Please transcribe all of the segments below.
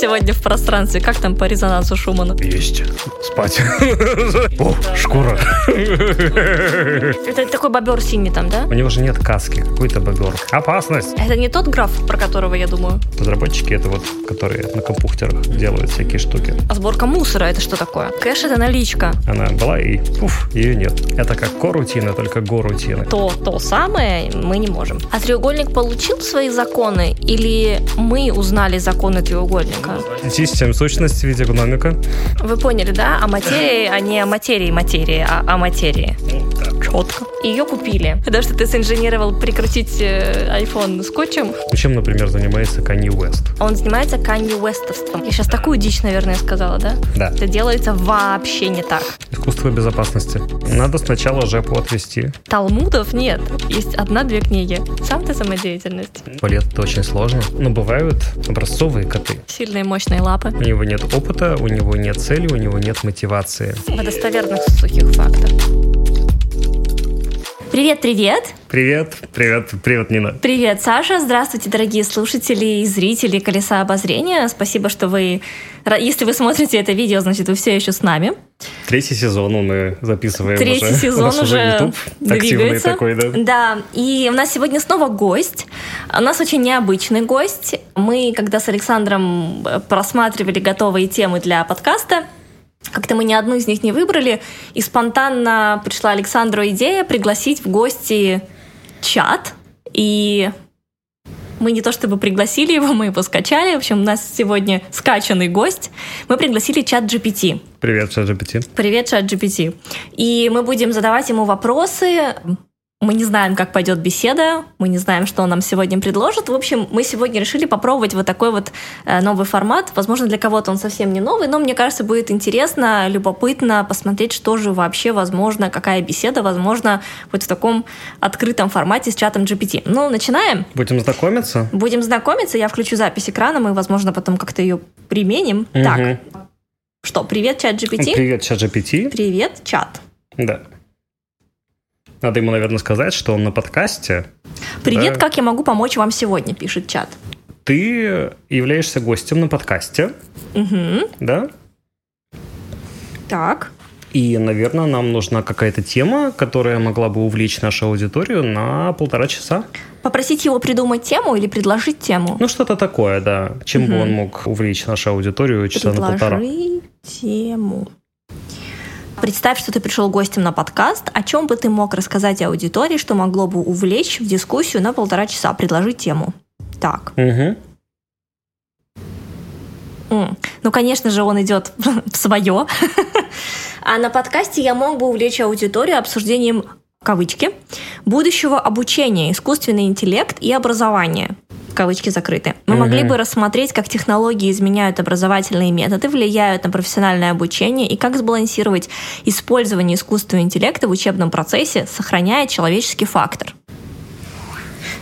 сегодня в пространстве? Как там по резонансу Шумана? Есть. Спать. О, шкура. Это такой бобер синий там, да? У него же нет каски. Какой-то бобер. Опасность. Это не тот граф, про которого я думаю. Разработчики это вот, которые на компьютерах делают всякие штуки. А сборка мусора это что такое? Кэш это наличка. Она была и пуф, ее нет. Это как корутина, только горутина. То, то самое мы не можем. А треугольник получил свои законы или мы узнали законы треугольника? Систем сущности в виде гномика. Вы поняли, да? О материи, а не о материи материи, а о материи. Четко. Ее купили. Потому что ты синженировал прикрутить э, iPhone скотчем. Чем, например, занимается Kanye West? Он занимается Kanye Westовством. Я сейчас такую дичь, наверное, сказала, да? Да. Это делается вообще не так. Искусство безопасности. Надо сначала жепу отвести. Талмудов нет. Есть одна-две книги. Сам ты самодеятельность. Балет это очень сложно. Но бывают образцовые коты. Сильные мощные лапы. У него нет опыта, у него нет цели, у него нет мотивации. Достоверных сухих фактов. Привет-привет! Привет, привет, привет, Нина. Привет, Саша. Здравствуйте, дорогие слушатели и зрители «Колеса обозрения». Спасибо, что вы... Если вы смотрите это видео, значит, вы все еще с нами. Третий сезон мы записываем Третий уже. сезон У нас уже YouTube активный такой, да? Да, и у нас сегодня снова гость. У нас очень необычный гость. Мы, когда с Александром э, просматривали готовые темы для подкаста, как-то мы ни одну из них не выбрали, и спонтанно пришла Александру идея пригласить в гости чат. И мы не то чтобы пригласили его, мы его скачали. В общем, у нас сегодня скачанный гость. Мы пригласили чат GPT. Привет, ChatGPT. Привет, чат GPT. И мы будем задавать ему вопросы. Мы не знаем, как пойдет беседа, мы не знаем, что он нам сегодня предложит. В общем, мы сегодня решили попробовать вот такой вот э, новый формат. Возможно, для кого-то он совсем не новый, но мне кажется, будет интересно, любопытно посмотреть, что же вообще возможно, какая беседа возможно вот в таком открытом формате с чатом GPT. Ну, начинаем. Будем знакомиться? Будем знакомиться, я включу запись экрана, мы, возможно, потом как-то ее применим. Мгм. Так, что, привет, чат GPT? Привет, ChatGPT. Привет, чат. Да. Надо ему, наверное, сказать, что он на подкасте. Привет, Да. как я могу помочь вам сегодня, пишет чат. Ты являешься гостем на подкасте, Угу. да? Так. И, наверное, нам нужна какая-то тема, которая могла бы увлечь нашу аудиторию на полтора часа. Попросить его придумать тему или предложить тему? Ну, что-то такое, да. Чем бы Мгм. он мог увлечь нашу аудиторию часа на полтора. Предложи тему. Представь, что ты пришел гостем на подкаст. О чем бы ты мог рассказать аудитории, что могло бы увлечь в дискуссию на полтора часа? Предложи тему. Так. Мгм. М. Ну, конечно же, он идет в свое. А на подкасте я мог бы увлечь аудиторию обсуждением кавычки будущего обучения, искусственный интеллект и образование. Кавычки закрыты. Мы Мгм. могли бы рассмотреть, как технологии изменяют образовательные методы, влияют на профессиональное обучение и как сбалансировать использование искусственного интеллекта в учебном процессе, сохраняя человеческий фактор.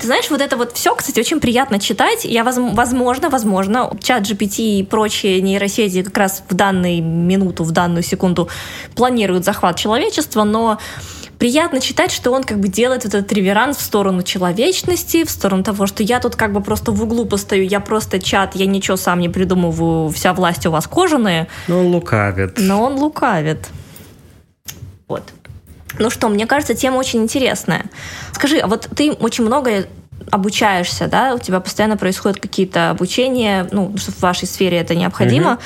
Ты знаешь, вот это вот все, кстати, очень приятно читать. Я, воз- возможно, возможно, чат GPT и прочие нейросети как раз в данную минуту, в данную секунду планируют захват человечества, но приятно читать, что он как бы делает этот реверанс в сторону человечности, в сторону того, что я тут как бы просто в углу постою, я просто чат, я ничего сам не придумываю, вся власть у вас кожаная, Ну, он лукавит. но он лукавит. Вот. Ну что, мне кажется, тема очень интересная. Скажи, а вот ты очень много обучаешься, да? У тебя постоянно происходят какие-то обучения, ну, что в вашей сфере это необходимо.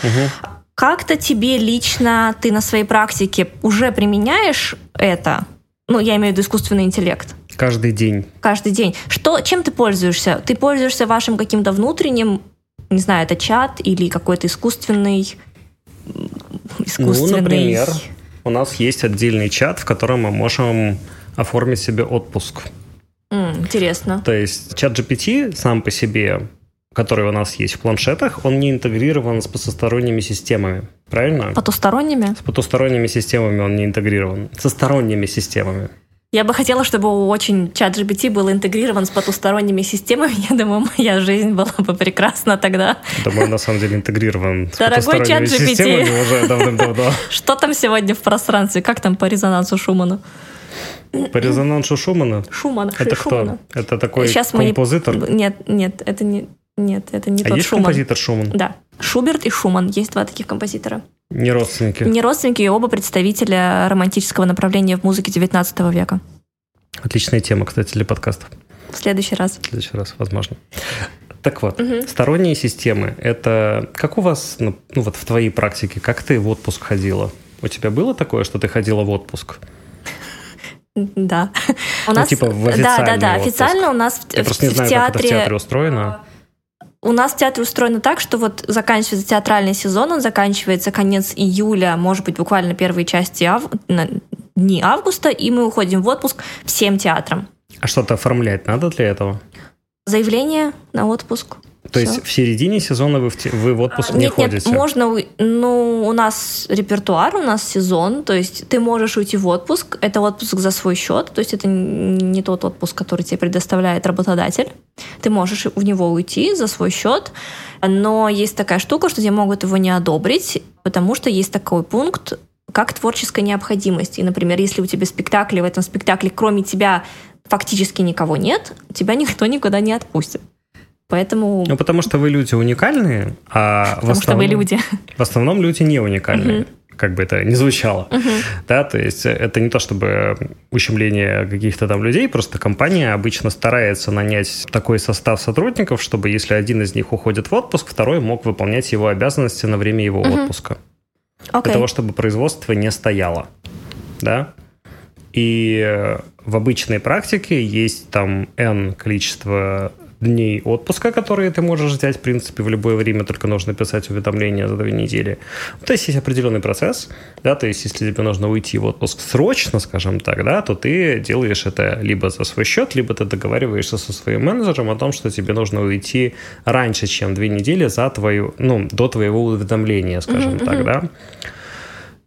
Как-то тебе лично, ты на своей практике уже применяешь это? Ну, я имею в виду искусственный интеллект Каждый день. каждый день. Что, чем ты пользуешься? Ты пользуешься вашим каким-то внутренним, не знаю, это чат или какой-то искусственный... м, искусственный... Ну, например, у нас есть отдельный чат, в котором мы можем оформить себе отпуск. М, интересно. То есть чат GPT сам по себе, который у нас есть в планшетах, он не интегрирован с потусторонними системами. Правильно? Потусторонними? С потусторонними системами он не интегрирован. Со сторонними системами. Я бы хотела, чтобы очень чат GPT был интегрирован с потусторонними системами. Я думаю, моя жизнь была бы прекрасна тогда. Думаю, на самом деле интегрирован с Дорогой чат GPT. уже давным-давно. Что там сегодня в пространстве? Как там по резонансу Шумана? По резонансу Шумана. Шумана. Это кто? Это такой Сейчас мы композитор? Нет, нет, это не... Нет, это не а тот есть Шуман. композитор Шуман? Да. Шуберт и Шуман. Есть два таких композитора. Не родственники? Не родственники, и оба представителя романтического направления в музыке 19 века. Отличная тема, кстати, для подкастов. В следующий раз. В следующий раз, возможно. Так вот, угу. сторонние системы, это как у вас, ну, ну вот в твоей практике, как ты в отпуск ходила? У тебя было такое, что ты ходила в отпуск? Да. У нас, ну, типа в Да, да, да. Отпуск. Официально у нас в, Я просто не знаю, театре... как это в театре устроено. У нас в театре устроено так, что вот заканчивается театральный сезон, он заканчивается конец июля, может быть, буквально первые части ав... дни августа, и мы уходим в отпуск всем театрам. А что-то оформлять надо для этого? Заявление на отпуск. То Все. есть в середине сезона вы в, вы в отпуск а, не нет, ходите? Нет, можно, ну, у нас репертуар, у нас сезон, то есть ты можешь уйти в отпуск, это отпуск за свой счет, то есть это не тот отпуск, который тебе предоставляет работодатель. Ты можешь в него уйти за свой счет, но есть такая штука, что тебе могут его не одобрить, потому что есть такой пункт, как творческая необходимость. И, например, если у тебя спектакль, в этом спектакле кроме тебя фактически никого нет, тебя никто никуда не отпустит. Поэтому... Ну, потому что вы люди уникальные, а потому в основном... что вы люди. В основном люди не уникальные. Угу. Как бы это ни звучало. Угу. Да, то есть это не то чтобы ущемление каких-то там людей, просто компания обычно старается нанять такой состав сотрудников, чтобы если один из них уходит в отпуск, второй мог выполнять его обязанности на время его угу. отпуска. Okay. Для того, чтобы производство не стояло. Да? И в обычной практике есть там N количество дней отпуска, которые ты можешь взять, в принципе, в любое время, только нужно писать уведомления за две недели. То есть есть определенный процесс, да, то есть если тебе нужно уйти в отпуск срочно, скажем так, да, то ты делаешь это либо за свой счет, либо ты договариваешься со своим менеджером о том, что тебе нужно уйти раньше, чем две недели за твою, ну, до твоего уведомления, скажем uh-huh, так, uh-huh. да.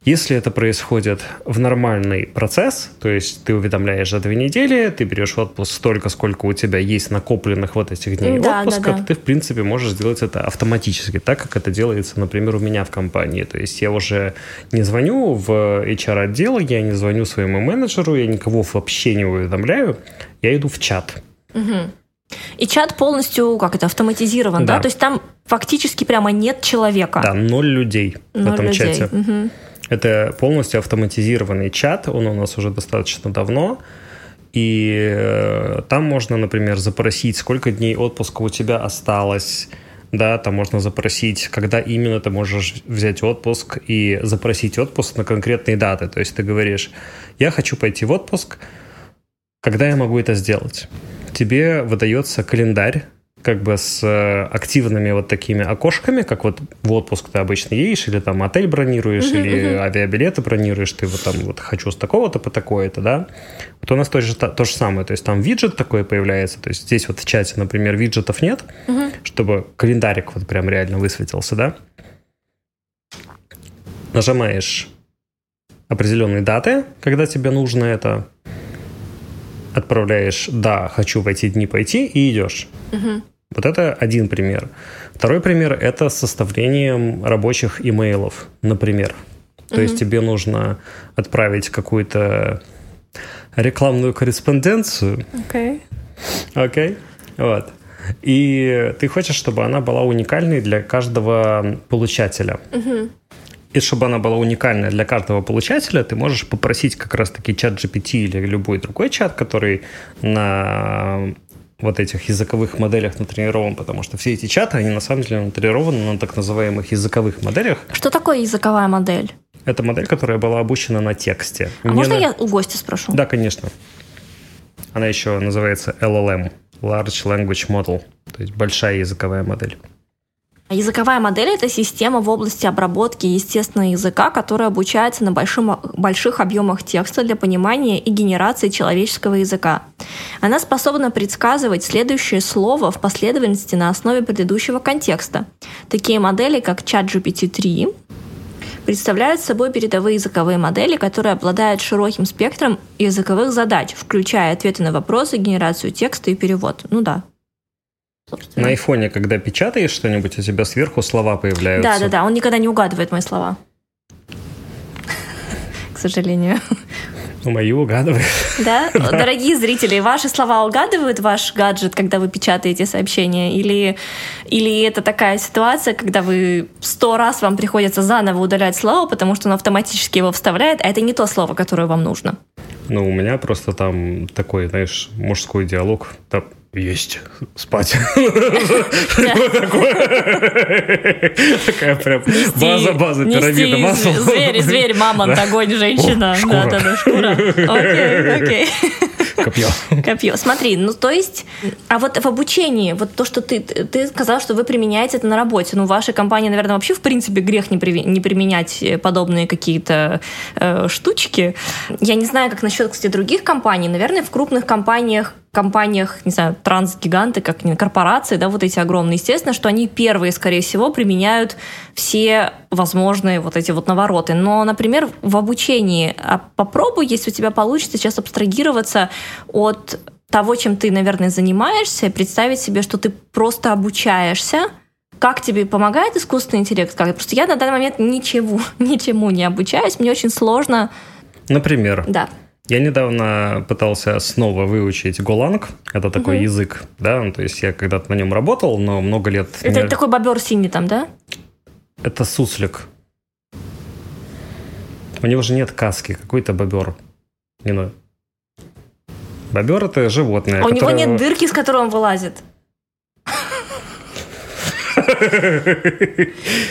Если это происходит в нормальный процесс, то есть ты уведомляешь за две недели, ты берешь отпуск столько, сколько у тебя есть накопленных вот этих дней да, отпуска, да, да. ты, в принципе, можешь сделать это автоматически, так как это делается, например, у меня в компании. То есть я уже не звоню в HR-отдел, я не звоню своему менеджеру, я никого вообще не уведомляю, я иду в чат. Угу. И чат полностью, как это, автоматизирован, да? да? То есть там фактически прямо нет человека. Да, ноль людей ноль в этом людей. чате. Угу. Это полностью автоматизированный чат, он у нас уже достаточно давно. И э, там можно, например, запросить, сколько дней отпуска у тебя осталось, да, там можно запросить, когда именно ты можешь взять отпуск и запросить отпуск на конкретные даты. То есть ты говоришь, я хочу пойти в отпуск, когда я могу это сделать? Тебе выдается календарь как бы с э, активными вот такими окошками, как вот в отпуск ты обычно едешь, или там отель бронируешь, uh-huh, или uh-huh. авиабилеты бронируешь, ты вот там вот хочу с такого-то по такое-то, да. Вот у нас то же, то же самое, то есть там виджет такой появляется, то есть здесь вот в чате, например, виджетов нет, uh-huh. чтобы календарик вот прям реально высветился, да. Нажимаешь определенные даты, когда тебе нужно это, отправляешь «да, хочу в эти дни пойти» и идешь. Угу. Вот это один пример. Второй пример – это составлением рабочих имейлов, например. То mm есть тебе нужно отправить какую-то рекламную корреспонденцию. Окей. Okay. Окей. Okay. Вот. И ты хочешь, чтобы она была уникальной для каждого получателя. mm И чтобы она была уникальная для каждого получателя, ты можешь попросить как раз-таки чат GPT или любой другой чат, который на вот этих языковых моделях натренирован, потому что все эти чаты, они на самом деле натренированы на так называемых языковых моделях. Что такое языковая модель? Это модель, которая была обучена на тексте. А Мне можно на... я у гостя спрошу? Да, конечно. Она еще называется LLM, Large Language Model, то есть большая языковая модель. Языковая модель — это система в области обработки естественного языка, которая обучается на большим, больших объемах текста для понимания и генерации человеческого языка. Она способна предсказывать следующее слово в последовательности на основе предыдущего контекста. Такие модели, как ChatGPT-3, представляют собой передовые языковые модели, которые обладают широким спектром языковых задач, включая ответы на вопросы, генерацию текста и перевод. Ну да, собственно. На айфоне, когда печатаешь что-нибудь, у тебя сверху слова появляются. Да, да, да. Он никогда не угадывает мои слова. К сожалению. Ну, мои угадывают. Да? Дорогие зрители, ваши слова угадывают ваш гаджет, когда вы печатаете сообщения? Или, или это такая ситуация, когда вы сто раз вам приходится заново удалять слово, потому что он автоматически его вставляет, а это не то слово, которое вам нужно? Ну, у меня просто там такой, знаешь, мужской диалог. Там есть спать. Такая прям база-база пирамида масла. Зверь, зверь, мамонт, огонь, женщина. Да, да, да, шкура. Окей, окей. Копье. Копье. Смотри, ну то есть, а вот в обучении, вот то, что ты, ты сказал, что вы применяете это на работе, ну в вашей компании, наверное, вообще в принципе грех не, при, не применять подобные какие-то э, штучки. Я не знаю, как насчет, кстати, других компаний. Наверное, в крупных компаниях компаниях, не знаю, трансгиганты, как корпорации, да, вот эти огромные, естественно, что они первые, скорее всего, применяют все возможные вот эти вот навороты. Но, например, в обучении а попробуй, если у тебя получится сейчас абстрагироваться от того, чем ты, наверное, занимаешься, представить себе, что ты просто обучаешься, как тебе помогает искусственный интеллект? Как? Просто я на данный момент ничего, ничему не обучаюсь, мне очень сложно. Например? Да. Я недавно пытался снова выучить голанг. Это такой угу. язык, да, ну, то есть я когда-то на нем работал, но много лет... Это не... такой бобер синий там, да? Это суслик. У него же нет каски, какой-то бобер. Не знаю. Бобер это животное. А которое... у него нет дырки, с которой он вылазит.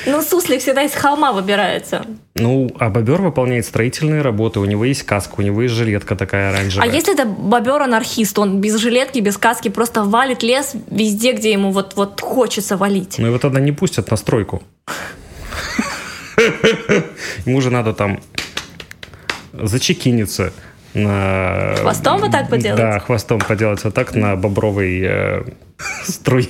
Ну, суслик всегда из холма выбирается. Ну, а бобер выполняет строительные работы, у него есть каска, у него есть жилетка такая оранжевая. А если это бобер-анархист, он без жилетки, без каски просто валит лес везде, где ему вот, вот хочется валить? Ну, его тогда не пустят на стройку. Ему же надо там зачекиниться на... Хвостом вот так поделать? Да, хвостом поделать вот так на бобровой э, струе.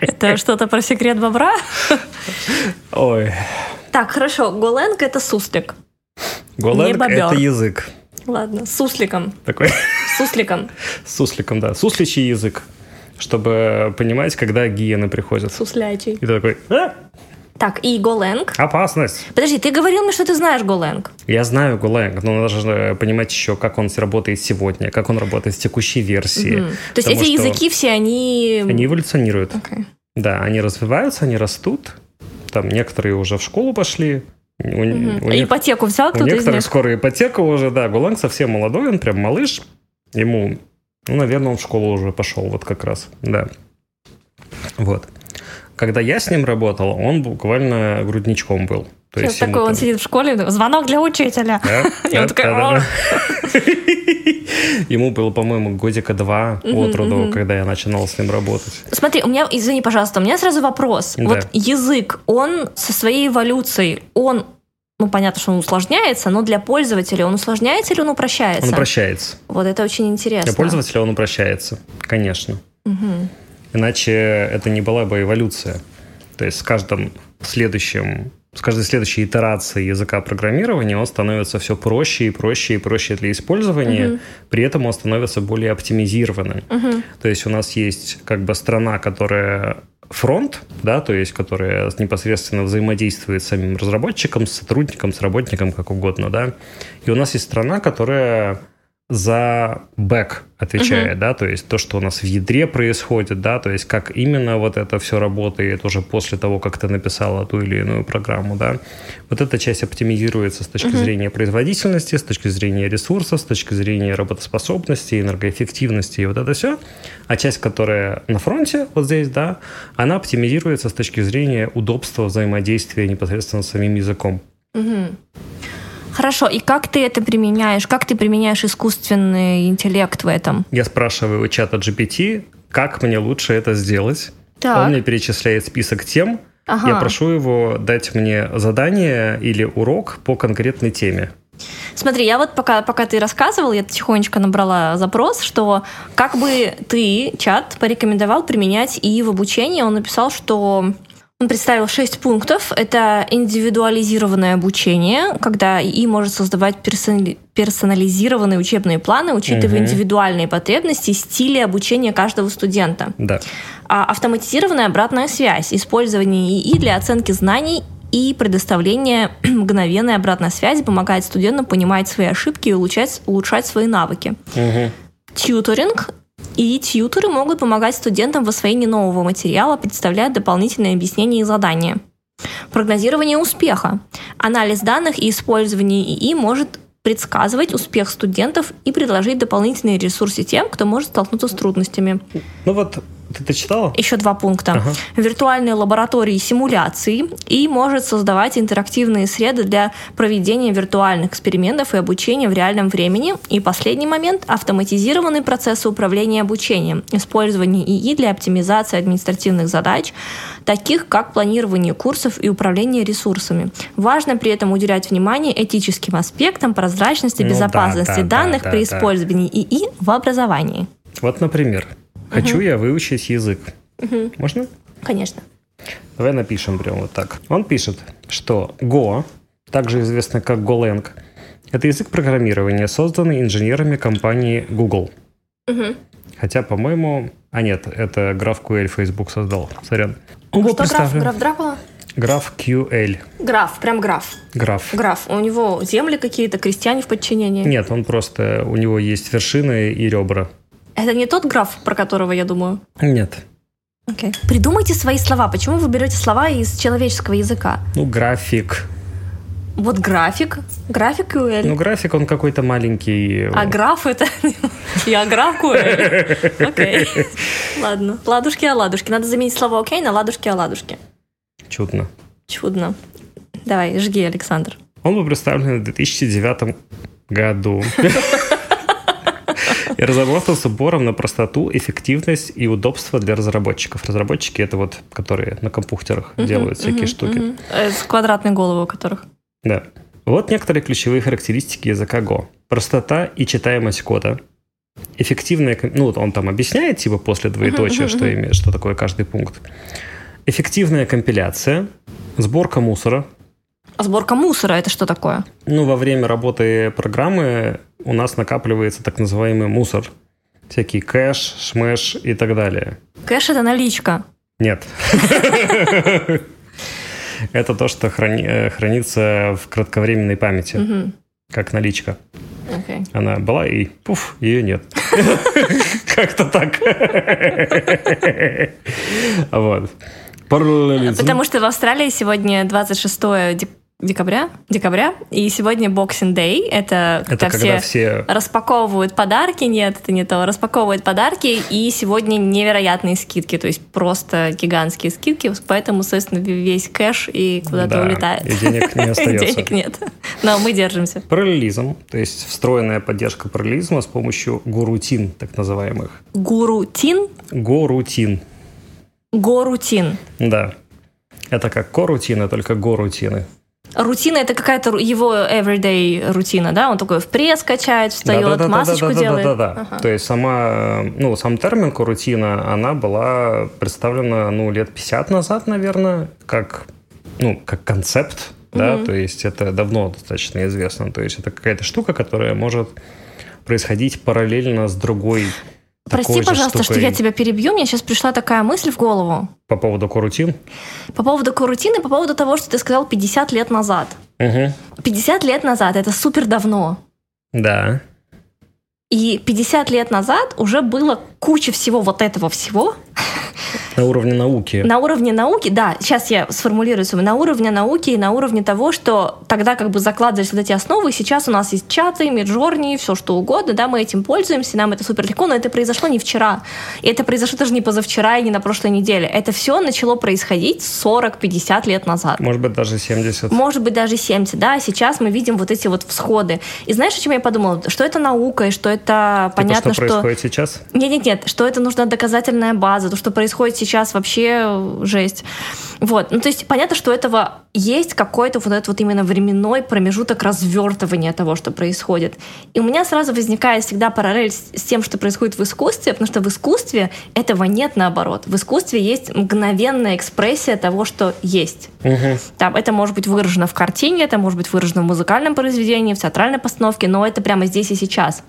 Это что-то про секрет бобра? Ой. Так, хорошо. Голенг — это суслик. Голенг — это язык. Ладно, сусликом. Такой? Сусликом. Сусликом, да. Сусличий язык. Чтобы понимать, когда гиены приходят. Суслячий. И ты такой... А? Так, и Голенг. Опасность. Подожди, ты говорил мне, что ты знаешь Голенг. Я знаю Голенг, но надо же понимать еще, как он работает сегодня, как он работает с текущей версии. Угу. То есть эти языки все, они... Они эволюционируют. Okay. Да, они развиваются, они растут. Там некоторые уже в школу пошли. У, угу. у а ипотеку взял кто-то У некоторых скоро ипотека уже, да. Гуланг совсем молодой, он прям малыш. Ему, ну, наверное, он в школу уже пошел вот как раз, да. Вот когда я с ним работал, он буквально грудничком был. То есть такой там... он сидит в школе, звонок для учителя. Да, да, Ему было, по-моему, годика два от роду, когда я начинал с ним работать. Смотри, у меня, извини, пожалуйста, у меня сразу вопрос. Вот язык, он со своей эволюцией, он ну, понятно, что он усложняется, но для пользователя он усложняется или он упрощается? Он упрощается. Вот это очень интересно. Для пользователя он упрощается, конечно. Угу. Иначе это не была бы эволюция. То есть с каждым следующим с каждой следующей итерацией языка программирования он становится все проще и проще и проще для использования, uh-huh. при этом он становится более оптимизированным. Uh-huh. То есть у нас есть как бы страна, которая фронт, да, то есть которая непосредственно взаимодействует с самим разработчиком, с сотрудником, с работником, как угодно, да. И у нас есть страна, которая за бэк отвечает, uh-huh. да, то есть то, что у нас в ядре происходит, да, то есть как именно вот это все работает уже после того, как ты написала ту или иную программу, да. Вот эта часть оптимизируется с точки uh-huh. зрения производительности, с точки зрения ресурсов, с точки зрения работоспособности, энергоэффективности и вот это все. А часть, которая на фронте, вот здесь, да, она оптимизируется с точки зрения удобства взаимодействия непосредственно с самим языком. Uh-huh. Хорошо, и как ты это применяешь? Как ты применяешь искусственный интеллект в этом? Я спрашиваю у чата GPT, как мне лучше это сделать. Так. Он мне перечисляет список тем. Ага. Я прошу его дать мне задание или урок по конкретной теме. Смотри, я вот пока, пока ты рассказывал, я тихонечко набрала запрос, что как бы ты, чат, порекомендовал применять и в обучении. Он написал, что он представил шесть пунктов. Это индивидуализированное обучение, когда ИИ может создавать персонализированные учебные планы, учитывая угу. индивидуальные потребности и стили обучения каждого студента. Да. А автоматизированная обратная связь, использование ИИ для оценки знаний и предоставление мгновенной обратной связи помогает студентам понимать свои ошибки и улучшать, улучшать свои навыки. Угу. Тьюторинг и тьюторы могут помогать студентам в освоении нового материала, представляя дополнительные объяснения и задания. Прогнозирование успеха. Анализ данных и использование ИИ может предсказывать успех студентов и предложить дополнительные ресурсы тем, кто может столкнуться с трудностями. Ну вот ты это читала? Еще два пункта. Ага. Виртуальные лаборатории симуляции и может создавать интерактивные среды для проведения виртуальных экспериментов и обучения в реальном времени. И последний момент – автоматизированные процессы управления обучением, использование ИИ для оптимизации административных задач, таких как планирование курсов и управление ресурсами. Важно при этом уделять внимание этическим аспектам прозрачности, Ну да, безопасности да, да, данных да, при да. использовании ИИ в образовании. Вот, например, хочу я выучить язык. Можно? Конечно. Давай напишем прям вот так. Он пишет, что Go, также известный как Golang, это язык программирования, созданный инженерами компании Google. Хотя, по-моему... А нет, это GraphQL Facebook создал. Сорян. Он Что, граф, граф Дракула? GraphQL. Граф, прям граф. Граф. Граф. У него земли какие-то, крестьяне в подчинении. Нет, он просто... У него есть вершины и ребра. Это не тот граф, про которого я думаю. Нет. Окей. Придумайте свои слова. Почему вы берете слова из человеческого языка? Ну, график. Вот график. График QL. Ну, график, он какой-то маленький. а граф это... Я граф QL. Окей. Ладно. Ладушки, оладушки. Надо заменить слово окей на ладушки, оладушки. Чудно. Чудно. Давай, жги, Александр. Он был представлен в 2009 году. И разработался упором на простоту, эффективность и удобство для разработчиков. Разработчики — это вот, которые на компьютерах делают всякие штуки. Мгм. Э, С квадратной головой у которых. Да. Вот некоторые ключевые характеристики языка Go. Простота и читаемость кода. Эффективная... Ну, вот он там объясняет, типа, после двоеточия, что, имеет, что такое каждый пункт. Эффективная компиляция. Сборка мусора. А сборка мусора это что такое? Ну, во время работы программы у нас накапливается так называемый мусор. Всякий кэш, шмэш и так далее. Кэш это наличка. Нет. Это то, что э, хранится в кратковременной памяти, как наличка. Она была и пуф, ее нет. Как-то так. Вот. Потому что в Австралии сегодня 26 дек- декабря, декабря, и сегодня Boxing Day. Это, Это когда все... распаковывают подарки. Нет, это не то. Распаковывают подарки, и сегодня невероятные скидки, то есть просто гигантские скидки, поэтому, соответственно, весь кэш и куда-то Да, улетает. и денег не остается. Денег нет. Но мы держимся. Параллелизм, то есть встроенная поддержка параллелизма с помощью горутин, так называемых. Гурутин, Горутин, горутин. да. Это как корутины, только горутины рутина это какая-то его everyday рутина, да? Он такой в пресс качает, встает, да, да, масочку да, да, делает. Да, да, да. да. Ага. То есть сама, ну, сам термин рутина, она была представлена, ну, лет 50 назад, наверное, как, ну, как концепт, угу. да, то есть это давно достаточно известно. То есть это какая-то штука, которая может происходить параллельно с другой Прости, пожалуйста, что штукой. я тебя перебью. Мне сейчас пришла такая мысль в голову. По поводу корутин? По поводу корутины, по поводу того, что ты сказал 50 лет назад. Угу. 50 лет назад это супер давно. Да. И 50 лет назад уже было куча всего вот этого всего На уровне науки. на уровне науки, да, сейчас я сформулирую свою, на уровне науки и на уровне того, что тогда как бы закладывались вот эти основы, сейчас у нас есть чаты, миджорни, все что угодно, да, мы этим пользуемся, нам это супер легко, но это произошло не вчера, и это произошло даже не позавчера и не на прошлой неделе, это все начало происходить 40-50 лет назад. Может быть, даже 70. Может быть, даже 70, да, сейчас мы видим вот эти вот всходы. И знаешь, о чем я подумала? Что это наука, и что это Типа, понятно, что происходит сейчас? нет, нет, нет, что это нужна доказательная база, то, что происходит сейчас, вообще э, жесть. Вот, ну то есть понятно, что у этого есть какой-то вот этот вот именно временной промежуток развертывания того, что происходит. И у меня сразу возникает всегда параллель с с тем, что происходит в искусстве, потому что в искусстве этого нет наоборот. В искусстве есть мгновенная экспрессия того, что есть. Мгм. Там, это может быть выражено в картине, это может быть выражено в музыкальном произведении, в театральной постановке, но это прямо здесь и сейчас.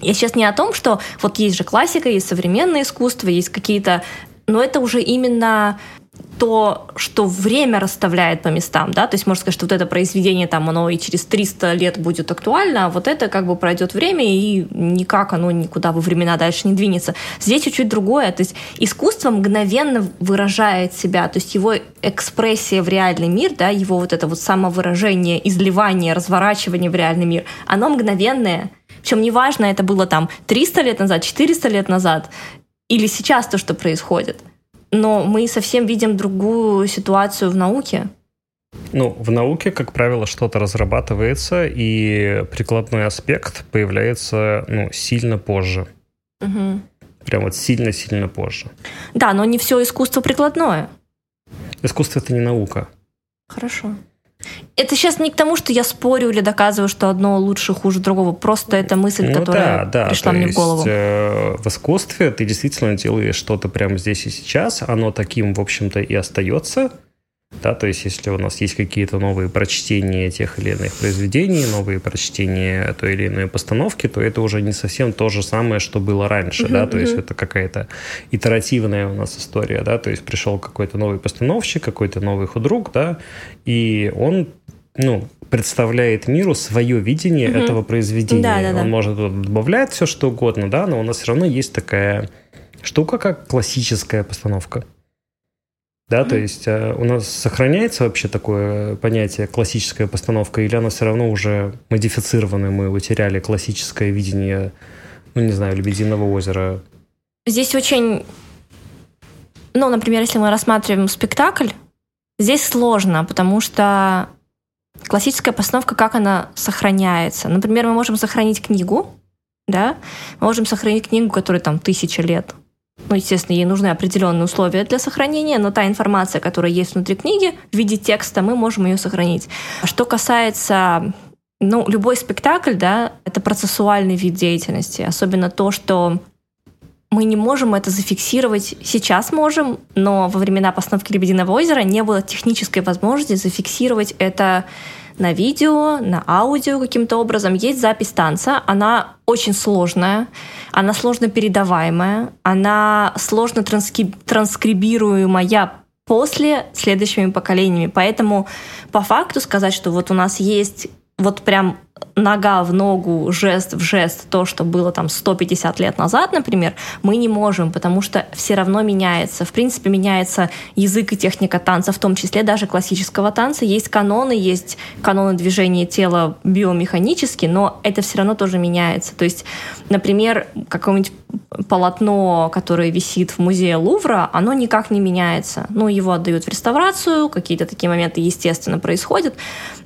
Я сейчас не о том, что вот есть же классика, есть современное искусство, есть какие-то... Но это уже именно то, что время расставляет по местам, да, то есть можно сказать, что вот это произведение там, оно и через 300 лет будет актуально, а вот это как бы пройдет время, и никак оно никуда во времена дальше не двинется. Здесь чуть-чуть другое, то есть искусство мгновенно выражает себя, то есть его экспрессия в реальный мир, да, его вот это вот самовыражение, изливание, разворачивание в реальный мир, оно мгновенное, причем неважно, это было там 300 лет назад, 400 лет назад, или сейчас то, что происходит но мы совсем видим другую ситуацию в науке. Ну, в науке, как правило, что-то разрабатывается, и прикладной аспект появляется ну, сильно позже. Угу. Прям вот сильно-сильно позже. Да, но не все искусство прикладное. Искусство это не наука. Хорошо. Это сейчас не к тому, что я спорю или доказываю, что одно лучше, хуже другого. Просто это мысль, ну, которая да, да, пришла мне есть, в голову. Э, в искусстве ты действительно делаешь что-то прямо здесь и сейчас. Оно таким, в общем-то, и остается. Да, то есть, если у нас есть какие-то новые прочтения тех или иных произведений, новые прочтения той или иной постановки, то это уже не совсем то же самое, что было раньше, uh-huh, да, то uh-huh. есть это какая-то итеративная у нас история, да, то есть пришел какой-то новый постановщик, какой-то новый худрук, да, и он, ну, представляет миру свое видение uh-huh. этого произведения. Да, да, да. Он может добавлять все, что угодно, да, но у нас все равно есть такая штука, как классическая постановка. Да, то есть э, у нас сохраняется вообще такое понятие классическая постановка, или оно все равно уже модифицировано, мы утеряли классическое видение, ну, не знаю, «Лебединого озера»? Здесь очень... Ну, например, если мы рассматриваем спектакль, здесь сложно, потому что классическая постановка, как она сохраняется. Например, мы можем сохранить книгу, да, мы можем сохранить книгу, которая там тысяча лет, ну, естественно, ей нужны определенные условия для сохранения, но та информация, которая есть внутри книги, в виде текста, мы можем ее сохранить. Что касается ну, любой спектакль, да, это процессуальный вид деятельности, особенно то, что мы не можем это зафиксировать. Сейчас можем, но во времена постановки «Лебединого озера» не было технической возможности зафиксировать это на видео, на аудио каким-то образом. Есть запись танца, она очень сложная, она сложно передаваемая, она сложно транскри... транскрибируемая после следующими поколениями. Поэтому по факту сказать, что вот у нас есть вот прям нога в ногу, жест в жест, то, что было там 150 лет назад, например, мы не можем, потому что все равно меняется. В принципе, меняется язык и техника танца, в том числе даже классического танца. Есть каноны, есть каноны движения тела биомеханически, но это все равно тоже меняется. То есть, например, какое-нибудь полотно, которое висит в музее Лувра, оно никак не меняется. Ну, его отдают в реставрацию, какие-то такие моменты, естественно, происходят,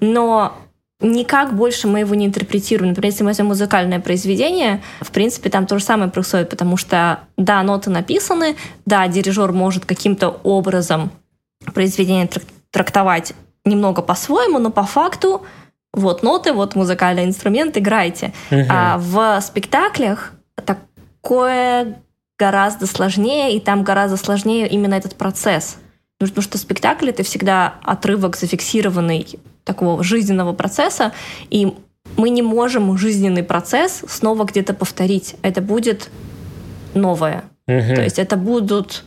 но никак больше мы его не интерпретируем. Например, если мы возьмем музыкальное произведение, в принципе, там то же самое происходит, потому что, да, ноты написаны, да, дирижер может каким-то образом произведение трактовать немного по-своему, но по факту вот ноты, вот музыкальный инструмент, играйте. Угу. А в спектаклях такое гораздо сложнее, и там гораздо сложнее именно этот процесс. Потому что спектакль — это всегда отрывок зафиксированный такого жизненного процесса, и мы не можем жизненный процесс снова где-то повторить. Это будет новое. Угу. То есть это будут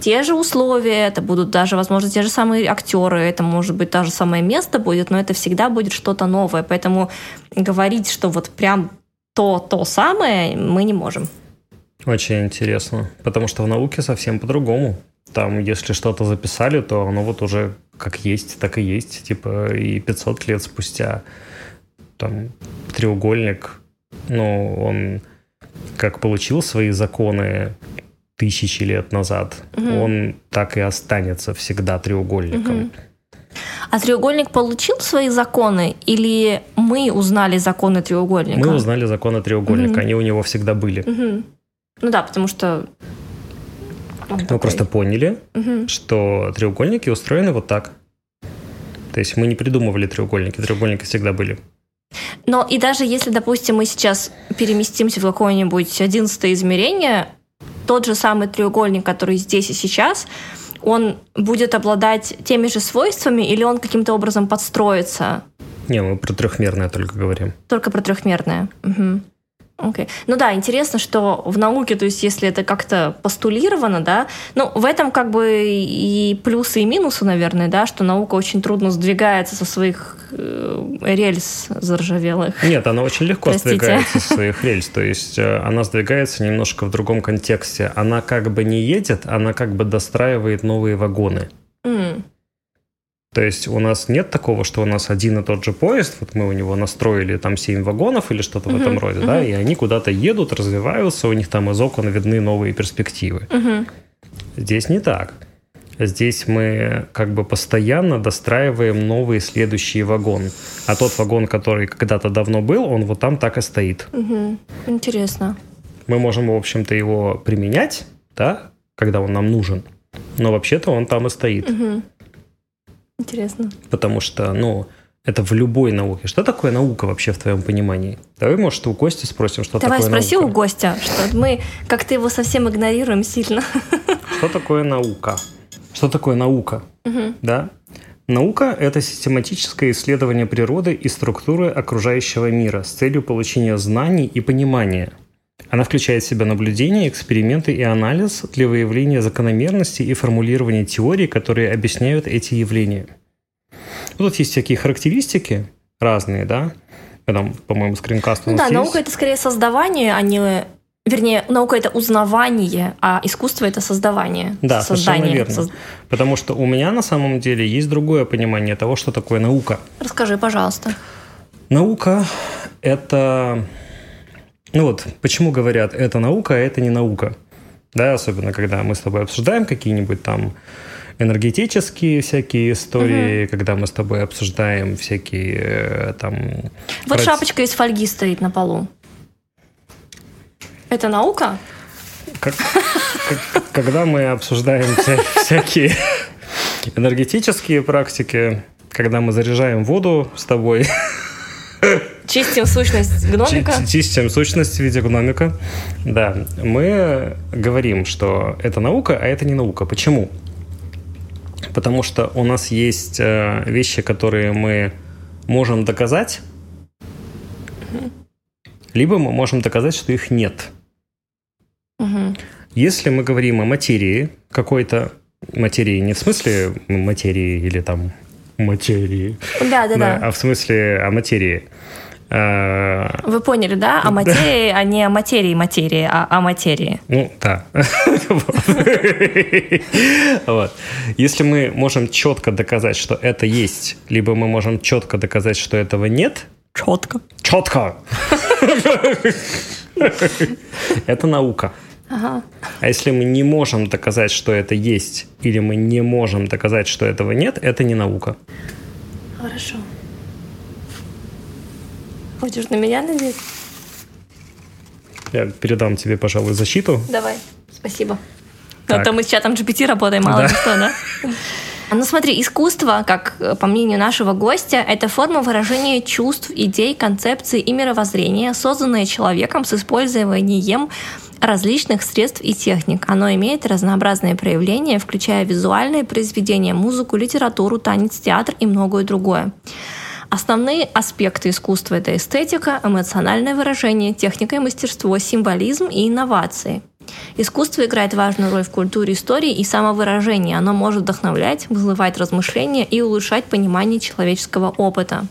те же условия, это будут даже, возможно, те же самые актеры, это может быть то же самое место будет, но это всегда будет что-то новое. Поэтому говорить, что вот прям то, то самое, мы не можем. Очень интересно, потому что в науке совсем по-другому. Там, если что-то записали, то оно вот уже как есть, так и есть. Типа и 500 лет спустя там треугольник, ну, он как получил свои законы тысячи лет назад, угу. он так и останется всегда треугольником. Угу. А треугольник получил свои законы или мы узнали законы треугольника? Мы узнали законы треугольника, угу. они у него всегда были. Угу. Ну да, потому что мы такой. просто поняли, угу. что треугольники устроены вот так. То есть мы не придумывали треугольники, треугольники всегда были. Но и даже если, допустим, мы сейчас переместимся в какое-нибудь одиннадцатое измерение, тот же самый треугольник, который здесь и сейчас, он будет обладать теми же свойствами или он каким-то образом подстроится? Не, мы про трехмерное только говорим. Только про трехмерное. Угу. Окей. Okay. Ну да, интересно, что в науке, то есть если это как-то постулировано, да, ну в этом как бы и плюсы, и минусы, наверное, да, что наука очень трудно сдвигается со своих э, рельс заржавелых. Нет, она очень легко Простите. сдвигается со своих рельс, то есть э, она сдвигается немножко в другом контексте. Она как бы не едет, она как бы достраивает новые вагоны. То есть у нас нет такого, что у нас один и тот же поезд, вот мы у него настроили там 7 вагонов или что-то uh-huh, в этом роде, uh-huh. да, и они куда-то едут, развиваются, у них там из окон видны новые перспективы. Uh-huh. Здесь не так. Здесь мы как бы постоянно достраиваем новый следующий вагон. А тот вагон, который когда-то давно был, он вот там так и стоит. Угу. Интересно. Мы можем, в общем-то, его применять, да, когда он нам нужен. Но вообще-то он там и стоит. Угу. Интересно. Потому что, ну, это в любой науке. Что такое наука вообще в твоем понимании? Давай, может, у Кости спросим, что Давай такое спроси наука. у Гостя, что мы как-то его совсем игнорируем сильно. Что такое наука? Что такое наука? Угу. Да? Наука – это систематическое исследование природы и структуры окружающего мира с целью получения знаний и понимания – она включает в себя наблюдения, эксперименты и анализ для выявления закономерностей и формулирования теорий, которые объясняют эти явления. Тут есть всякие характеристики разные, да? Там, по-моему, скринкаст у ну, нас Да, есть. наука — это скорее создавание, а не... Вернее, наука — это узнавание, а искусство — это создавание. Да, создание. совершенно верно. Созд... Потому что у меня на самом деле есть другое понимание того, что такое наука. Расскажи, пожалуйста. Наука — это ну вот, почему говорят, это наука, а это не наука? Да, особенно когда мы с тобой обсуждаем какие-нибудь там энергетические всякие истории, угу. когда мы с тобой обсуждаем всякие э, там... Вот проц... шапочка из фольги стоит на полу. Это наука? Как, как, когда мы обсуждаем вся, всякие энергетические практики, когда мы заряжаем воду с тобой Чистим сущность гномика? Чистим сущность в виде гномика. Да. Мы говорим, что это наука, а это не наука. Почему? Потому что у нас есть э, вещи, которые мы можем доказать, либо мы можем доказать, что их нет. Угу. Если мы говорим о материи, какой-то материи, не в смысле материи или там материи, да, да, да, а в смысле о материи, Вы поняли, да? О материи, а не о материи материи, а о материи. Ну, да. Вот. Если мы можем четко доказать, что это есть, либо мы можем четко доказать, что этого нет. Четко. Четко. Это наука. Ага. А если мы не можем доказать, что это есть, или мы не можем доказать, что этого нет, это не наука. Хорошо. Хочешь на меня надеть? Я передам тебе, пожалуй, защиту. Давай, спасибо. Так. А то мы с чатом GPT работаем, мало да. ли что, да? Ну смотри, искусство, как э, по мнению нашего гостя, это форма выражения чувств, идей, концепций и мировоззрения, созданная человеком с использованием различных средств и техник. Оно имеет разнообразные проявления, включая визуальные произведения, музыку, литературу, танец, театр и многое другое. Основные аспекты искусства — это эстетика, эмоциональное выражение, техника и мастерство, символизм и инновации. Искусство играет важную роль в культуре истории и самовыражении. Оно может вдохновлять, вызывать размышления и улучшать понимание человеческого опыта.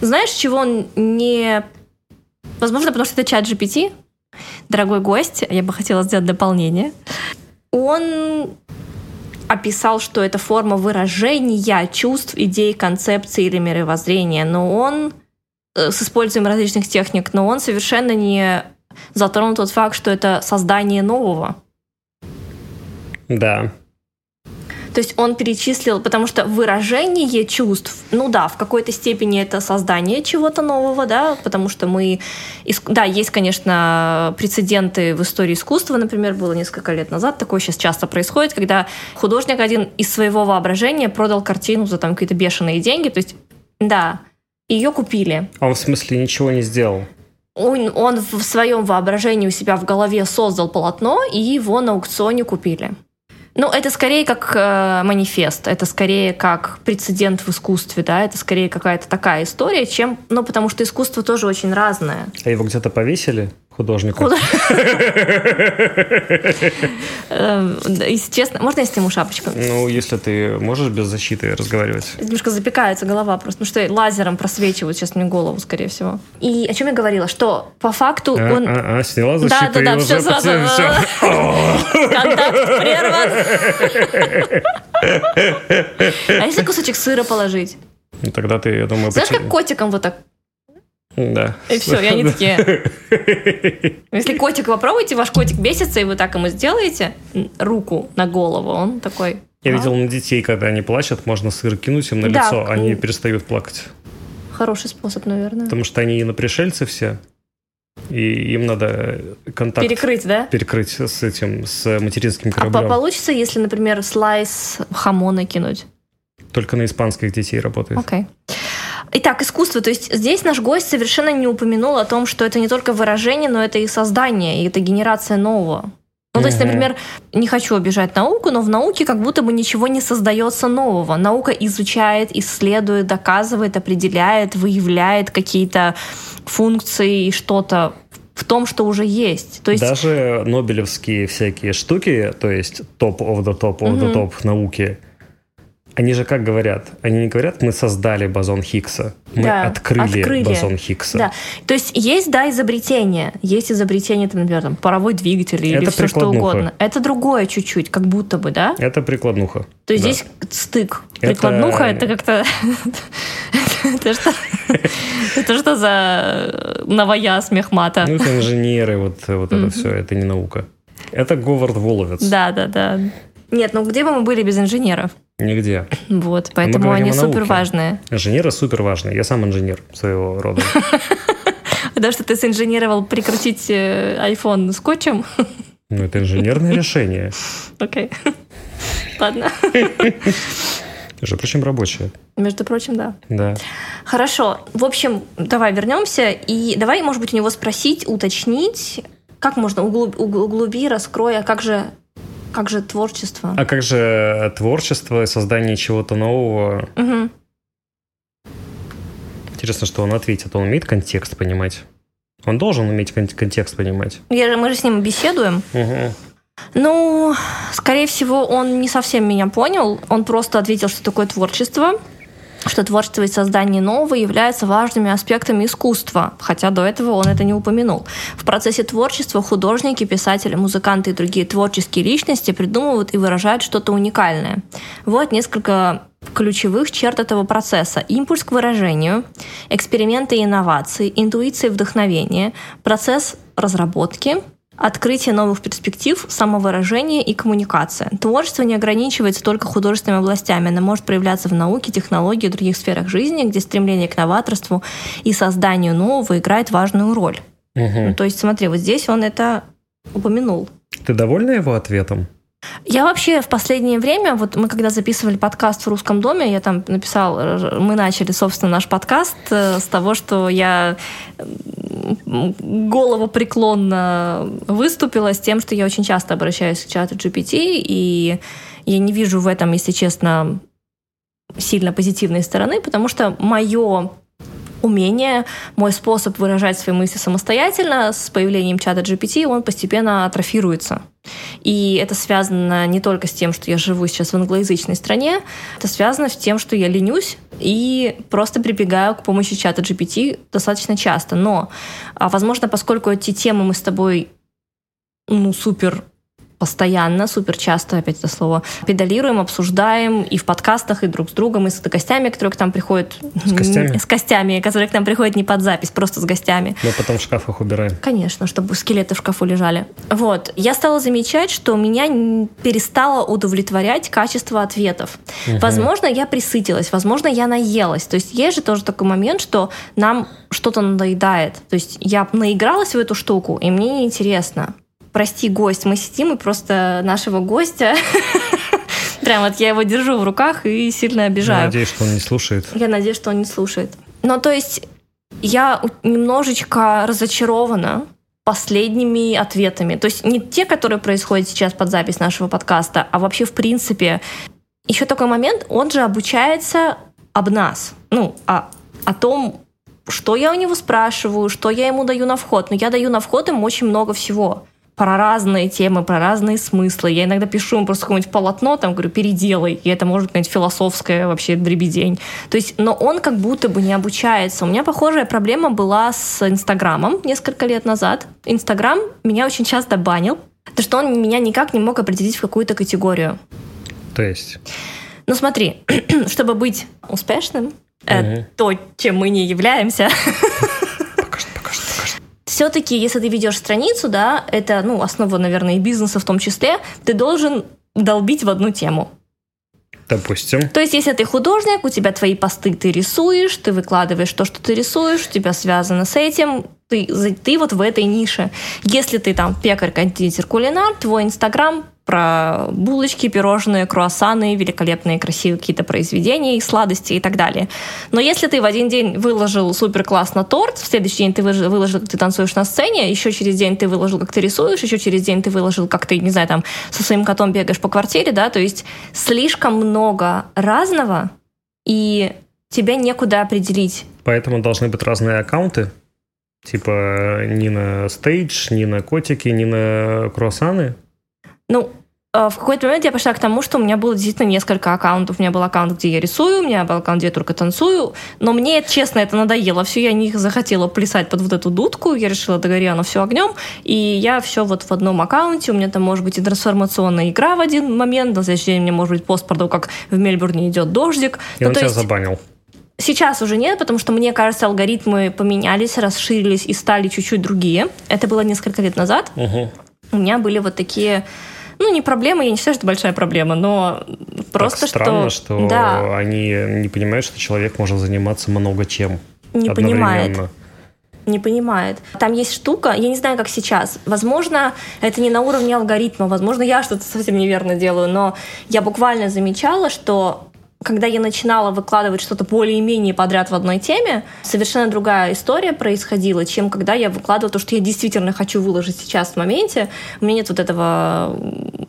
Знаешь, чего он не... Возможно, потому что это чат GPT, дорогой гость, я бы хотела сделать дополнение. Он описал, что это форма выражения чувств, идей, концепций или мировоззрения, но он э, с использованием различных техник, но он совершенно не затронул тот факт, что это создание нового. Да, то есть он перечислил, потому что выражение чувств, ну да, в какой-то степени это создание чего-то нового, да, потому что мы... Да, есть, конечно, прецеденты в истории искусства, например, было несколько лет назад, такое сейчас часто происходит, когда художник один из своего воображения продал картину за там какие-то бешеные деньги, то есть, да, ее купили. А он в смысле ничего не сделал? Он, он в своем воображении у себя в голове создал полотно, и его на аукционе купили. Ну, это скорее как э, манифест, это скорее как прецедент в искусстве, да, это скорее какая-то такая история, чем, ну, потому что искусство тоже очень разное. А его где-то повесили? Художнику. Эм, если честно, можно я сниму шапочку? Ну, если ты можешь без защиты разговаривать. Немножко запекается голова просто, ну что лазером просвечивают сейчас мне голову, скорее всего. И о чем я говорила? Что по факту а, он... А, а, сняла защиту Да, да, да, все сразу. Контакт прерван. А если кусочек сыра положить? Ну, тогда ты, я думаю... Знаешь, как котиком вот так да. И все, и они такие. Если котик попробуйте, ваш котик бесится, и вы так ему сделаете руку на голову, он такой. Я видел на детей, когда они плачут, можно сыр кинуть им на Да. лицо, они перестают плакать. Хороший способ, наверное. Потому что они на пришельцы все, и им надо контакт Перекрыть, да? перекрыть с этим, с материнским А кораблем. получится, если, например, слайс хамона кинуть? Только на испанских детей работает. Окей. Итак, искусство. То есть здесь наш гость совершенно не упомянул о том, что это не только выражение, но это и создание, и это генерация нового. Ну, то есть, например, не хочу обижать науку, но в науке как будто бы ничего не создается нового. Наука изучает, исследует, доказывает, определяет, выявляет какие-то функции и что-то в том, что уже есть. То есть, Даже нобелевские всякие штуки, то есть топ of the top of the Мгм. top науки, они же как говорят? Они не говорят, мы создали бозон Хиггса, мы Да, открыли, открыли. бозон Хиггса. Да. То есть есть, да, изобретение. Есть изобретение, там, например, там, паровой двигатель или Это все что угодно. Это другое чуть-чуть, как будто бы, да? Это прикладнуха. То есть Да. здесь стык. Прикладнуха это как-то... Это что? Это что за новояз мехмата? Ну, это инженеры, вот, вот это все, это не наука. Это Говард Воловец. Да, да, да. Нет, ну где бы мы были без инженеров? Нигде. Вот, поэтому они супер важные. Инженеры супер важны. Я сам инженер своего рода. Потому что ты синженировал прикрутить э, iPhone скотчем. Ну, это инженерное решение. Окей. Ладно. Между прочим, рабочее. Между прочим, да. Да. Хорошо. В общем, давай вернемся и давай, может быть, у него спросить, уточнить, как можно углуб- уг- углуби, раскрой, а как же, как же творчество? А как же творчество, создание чего-то нового? Мгм. Интересно, что он ответит. Он умеет контекст понимать? Он должен уметь кон- контекст понимать. Я же- мы же с ним беседуем. Угу. Ну, скорее всего, он не совсем меня понял. Он просто ответил, что такое творчество, что творчество и создание нового являются важными аспектами искусства, хотя до этого он это не упомянул. В процессе творчества художники, писатели, музыканты и другие творческие личности придумывают и выражают что-то уникальное. Вот несколько ключевых черт этого процесса. Импульс к выражению, эксперименты и инновации, интуиция и вдохновение, процесс разработки, Открытие новых перспектив, самовыражение и коммуникация. Творчество не ограничивается только художественными областями. Оно может проявляться в науке, технологии и других сферах жизни, где стремление к новаторству и созданию нового играет важную роль. Ну, Угу. то есть, смотри, вот здесь он это упомянул. Ты довольна его ответом? Я вообще в последнее время, вот мы когда записывали подкаст в русском доме, я там написал, р- мы начали, собственно, наш подкаст э, с того, что я головопреклонно выступила с тем, что я очень часто обращаюсь к чату GPT, и я не вижу в этом, если честно, сильно позитивной стороны, потому что мое умение, мой способ выражать свои мысли самостоятельно с появлением чата GPT, он постепенно атрофируется. И это связано не только с тем, что я живу сейчас в англоязычной стране, это связано с тем, что я ленюсь и просто прибегаю к помощи чата GPT достаточно часто. Но, а, возможно, поскольку эти темы мы с тобой ну, супер постоянно, супер часто, опять это слово, педалируем, обсуждаем и в подкастах, и друг с другом, и с гостями, которые к нам приходят. С гостями? С гостями, которые к нам приходят не под запись, просто с гостями. Мы потом в шкафах убираем. Конечно, чтобы скелеты в шкафу лежали. Вот. Я стала замечать, что меня перестало удовлетворять качество ответов. Мгм. Возможно, я присытилась, возможно, я наелась. То есть есть же тоже такой момент, что нам что-то надоедает. То есть я наигралась в эту штуку, и мне неинтересно. Прости, гость, мы сидим и просто нашего гостя... Прям вот я его держу в руках и сильно Я обижаю. надеюсь, что он не слушает. Я надеюсь, что он не слушает. Но то есть я немножечко разочарована последними ответами. То есть не те, которые происходят сейчас под запись нашего подкаста, а вообще в принципе. Еще такой момент, он же обучается об нас. Ну, о, о том, что я у него спрашиваю, что я ему даю на вход. Но я даю на вход им очень много всего про разные темы, про разные смыслы. Я иногда пишу ему просто какое-нибудь полотно, там, говорю, переделай, и это может быть философское вообще дребедень. То есть, но он как будто бы не обучается. У меня похожая проблема была с Инстаграмом несколько лет назад. Инстаграм меня очень часто банил, потому что он меня никак не мог определить в какую-то категорию. То есть? Ну смотри, чтобы быть успешным, э, то, чем мы не являемся, все-таки, если ты ведешь страницу, да, это, ну, основа, наверное, и бизнеса в том числе, ты должен долбить в одну тему. Допустим. То есть, если ты художник, у тебя твои посты ты рисуешь, ты выкладываешь то, что ты рисуешь, у тебя связано с этим, ты, ты вот в этой нише. Если ты там пекарь, кондитер, кулинар, твой инстаграм про булочки, пирожные, круассаны, великолепные, красивые какие-то произведения, сладости и так далее. Но если ты в один день выложил супер классно торт, в следующий день ты выложил, как ты танцуешь на сцене, еще через день ты выложил, как ты рисуешь, еще через день ты выложил, как ты, не знаю, там со своим котом бегаешь по квартире, да, то есть слишком много разного, и тебя некуда определить. Поэтому должны быть разные аккаунты, Типа не на стейдж, не на котики, не на круассаны? Ну, э, в какой-то момент я пошла к тому, что у меня было действительно несколько аккаунтов. У меня был аккаунт, где я рисую, у меня был аккаунт, где я только танцую. Но мне, честно, это надоело. Все, я не захотела плясать под вот эту дудку. Я решила, догори оно все огнем. И я все вот в одном аккаунте. У меня там может быть и трансформационная игра в один момент. На следующий день у меня может быть пост про то, как в Мельбурне идет дождик. И ну, он тебя есть... забанил. Сейчас уже нет, потому что, мне кажется, алгоритмы поменялись, расширились и стали чуть-чуть другие. Это было несколько лет назад. Угу. У меня были вот такие ну, не проблема, я не считаю, что это большая проблема, но просто так странно, что, что да. они не понимают, что человек может заниматься много чем. Не понимает. Не понимает. Там есть штука, я не знаю, как сейчас. Возможно, это не на уровне алгоритма, возможно, я что-то совсем неверно делаю, но я буквально замечала, что когда я начинала выкладывать что-то более-менее подряд в одной теме, совершенно другая история происходила, чем когда я выкладываю то, что я действительно хочу выложить сейчас в моменте. У меня нет вот этого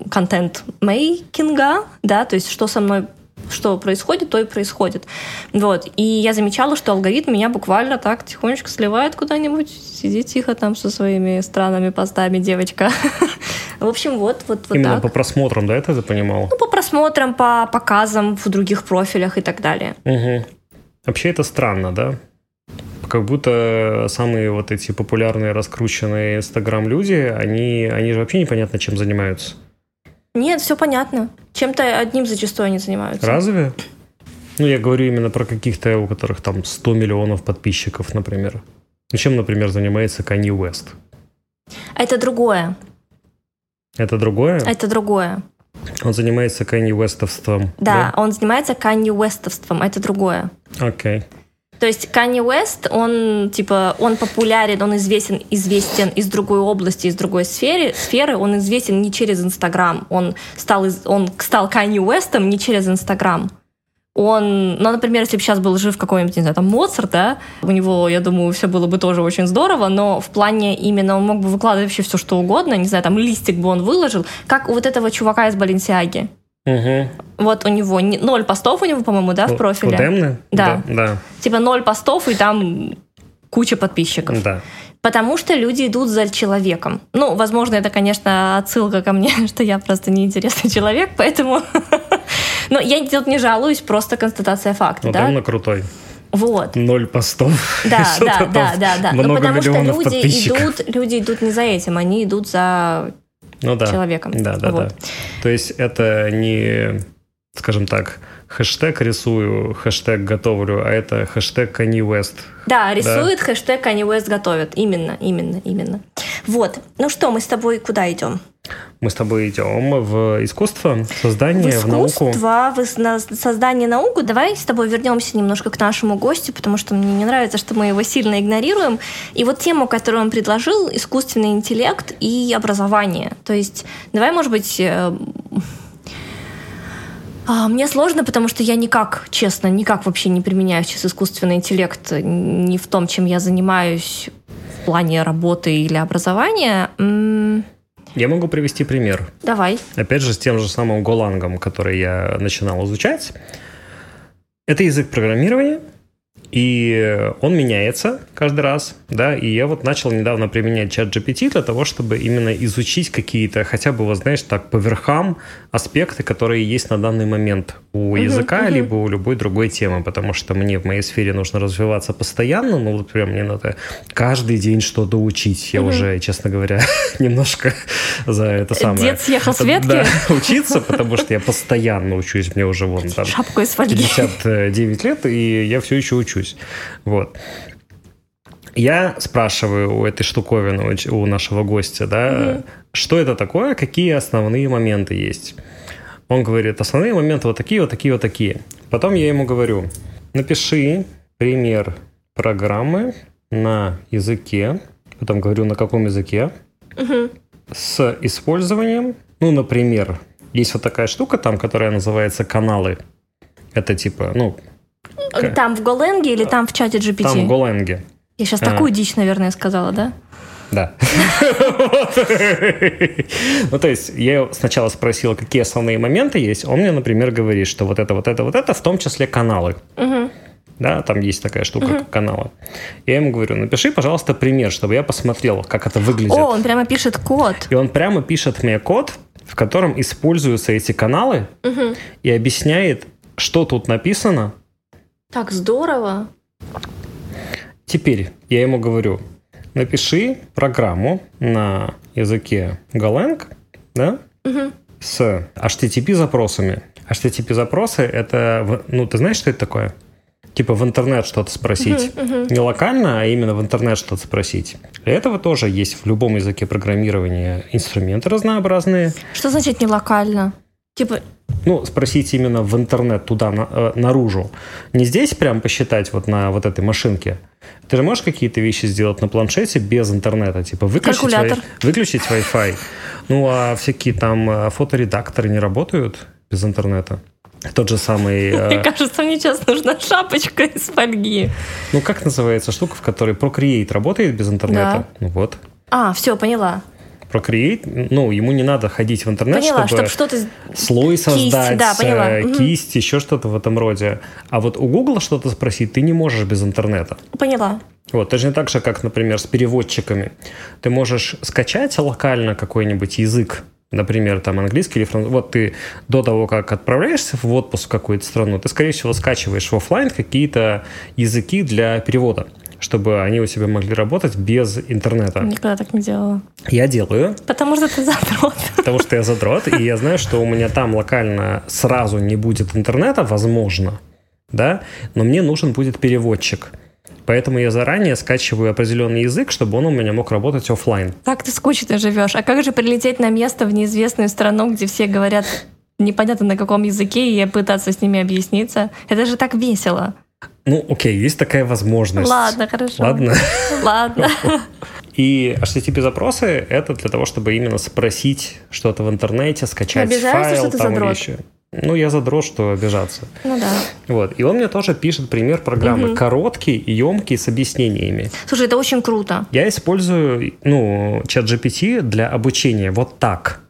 контент-мейкинга, да, то есть что со мной что происходит, то и происходит. Вот. И я замечала, что алгоритм меня буквально так тихонечко сливает куда-нибудь. Сиди тихо там со своими странными постами, девочка. В общем, вот, вот, вот Именно так. по просмотрам, да, это ты понимал? Ну, по просмотрам, по показам в других профилях и так далее. Угу. Вообще это странно, да? Как будто самые вот эти популярные, раскрученные Инстаграм люди, они, они же вообще непонятно чем занимаются. Нет, все понятно. Чем-то одним зачастую они занимаются. Разве? Ну, я говорю именно про каких-то, у которых там 100 миллионов подписчиков, например. Ну, чем, например, занимается Kanye West? Это другое. Это другое? Это другое. Он занимается Kanye Westовством. Да, да? он занимается Kanye Westовством. Это другое. Окей. Okay. То есть Kanye West, он типа, он популярен, он известен, известен из другой области, из другой сферы, сферы, он известен не через Инстаграм, он стал, он стал Kanye Westом не через Инстаграм. Он, ну, например, если бы сейчас был жив какой-нибудь, не знаю, там, Моцарт, да, у него, я думаю, все было бы тоже очень здорово, но в плане именно он мог бы выкладывать вообще все, что угодно, не знаю, там, листик бы он выложил, как у вот этого чувака из Баленсиаги. Угу. Вот у него ноль постов у него, по-моему, да, в профиле. У Демны? Да. да. Да. Типа ноль постов и там куча подписчиков. Да. Потому что люди идут за человеком. Ну, возможно, это, конечно, отсылка ко мне, что я просто неинтересный человек, поэтому... Но я тут не жалуюсь, просто констатация факта, ну, да? на крутой. Вот. Ноль постов. Да, да, да, да, да. Ну, потому что люди идут, люди идут не за этим, они идут за ну, да. человеком. Да, да, вот. да. То есть это не, скажем так, хэштег рисую, хэштег готовлю, а это хэштег Kanye West. Да, рисует, да. хэштег Kanye West готовит. Именно, именно, именно. Вот. Ну что, мы с тобой куда идем? Мы с тобой идем в искусство, создание, в, искусство, в науку. В создание науку. Давай с тобой вернемся немножко к нашему гостю, потому что мне не нравится, что мы его сильно игнорируем. И вот тему, которую он предложил, искусственный интеллект и образование. То есть давай, может быть, э, а, мне сложно, потому что я никак, честно, никак вообще не применяю сейчас искусственный интеллект ни в том, чем я занимаюсь плане работы или образования. Я могу привести пример. Давай. Опять же, с тем же самым Голангом, который я начинал изучать. Это язык программирования, и он меняется каждый раз, да, и я вот начал недавно применять чат GPT для того, чтобы именно изучить какие-то, хотя бы, вот знаешь, так, по верхам аспекты, которые есть на данный момент у Мгм, языка, мгм. либо у любой другой темы, потому что мне в моей сфере нужно развиваться постоянно, ну вот прям мне надо каждый день что-то учить. Я Мгм. уже, честно говоря, немножко за это самое... Дед съехал с ветки? Да, учиться, потому что я постоянно учусь, мне уже вон там Шапку из фольги. 59 лет, и я все еще учусь. Вот. Я спрашиваю у этой штуковины, у нашего гостя, да, что это такое, какие основные моменты есть. Он говорит, основные моменты вот такие, вот такие, вот такие. Потом я ему говорю, напиши пример программы на языке, потом говорю, на каком языке, Мгм. с использованием, ну, например, есть вот такая штука там, которая называется каналы. Это типа, ну, Там в Голенге или там в чате GPT? там в Голенге. Я сейчас такую дичь, наверное, сказала, да? Да. Ну, то есть, я сначала спросил, какие основные моменты есть. Он мне, например, говорит, что вот это, вот это, вот это, в том числе каналы. Да, там есть такая штука, как каналы. Я ему говорю, напиши, пожалуйста, пример, чтобы я посмотрел, как это выглядит. О, он прямо пишет код. И он прямо пишет мне код, в котором используются эти каналы и объясняет, что тут написано. Так здорово. Теперь я ему говорю, напиши программу на языке Golang, да, Мгм. с HTTP запросами. HTTP запросы это, ну ты знаешь, что это такое? Типа в интернет что-то спросить. Мгм, мгм. Не локально, а именно в интернет что-то спросить. Для этого тоже есть в любом языке программирования инструменты разнообразные. Что значит не локально? Типа, Ну, спросить именно в интернет, туда, на- э, наружу. Не здесь прям посчитать вот на вот этой машинке. Ты же можешь какие-то вещи сделать на планшете без интернета? Типа выключить. Wi- выключить Wi-Fi. Ну, а всякие там э, фоторедакторы не работают без интернета? Тот же самый... э, мне кажется, мне сейчас нужна шапочка из фольги. ну, как называется штука, в которой Procreate работает без интернета? Ну вот. А, все, поняла. Procreate, ну, ему не надо ходить в интернет, Поняла, чтобы чтобы что-то... слой создать, да, поняла. э, кисть, еще что-то в этом роде. А вот у Google что-то спросить ты не можешь без интернета. Поняла. Вот, точно так же, как, например, с переводчиками. Ты можешь скачать локально какой-нибудь язык, например, там английский или французский. Вот ты до того, как отправляешься в отпуск в какую-то страну, ты, скорее всего, скачиваешь в офлайн какие-то языки для перевода, чтобы они у тебя могли работать без интернета. Никогда так не делала. Я делаю, Потому что ты задрот. потому что я задрот, и я знаю, что у меня там локально сразу не будет интернета, возможно, да, но мне нужен будет переводчик. Поэтому я заранее скачиваю определенный язык, чтобы он у меня мог работать офлайн. Так ты скучно живешь. А как же прилететь на место в неизвестную страну, где все говорят непонятно на каком языке, и пытаться с ними объясниться? Это же так весело. Ну, окей, есть такая возможность. Ладно, хорошо. Ладно. Ладно. И HTTP запросы это для того, чтобы именно спросить что-то в интернете, скачать обижаешься, файл что там или еще. Ну, я задрот, что обижаться. Ну да. Вот. И он мне тоже пишет пример программы. Короткий, емкий, с объяснениями. Слушай, это очень круто. Я использую, ну, чат GPT для обучения вот так.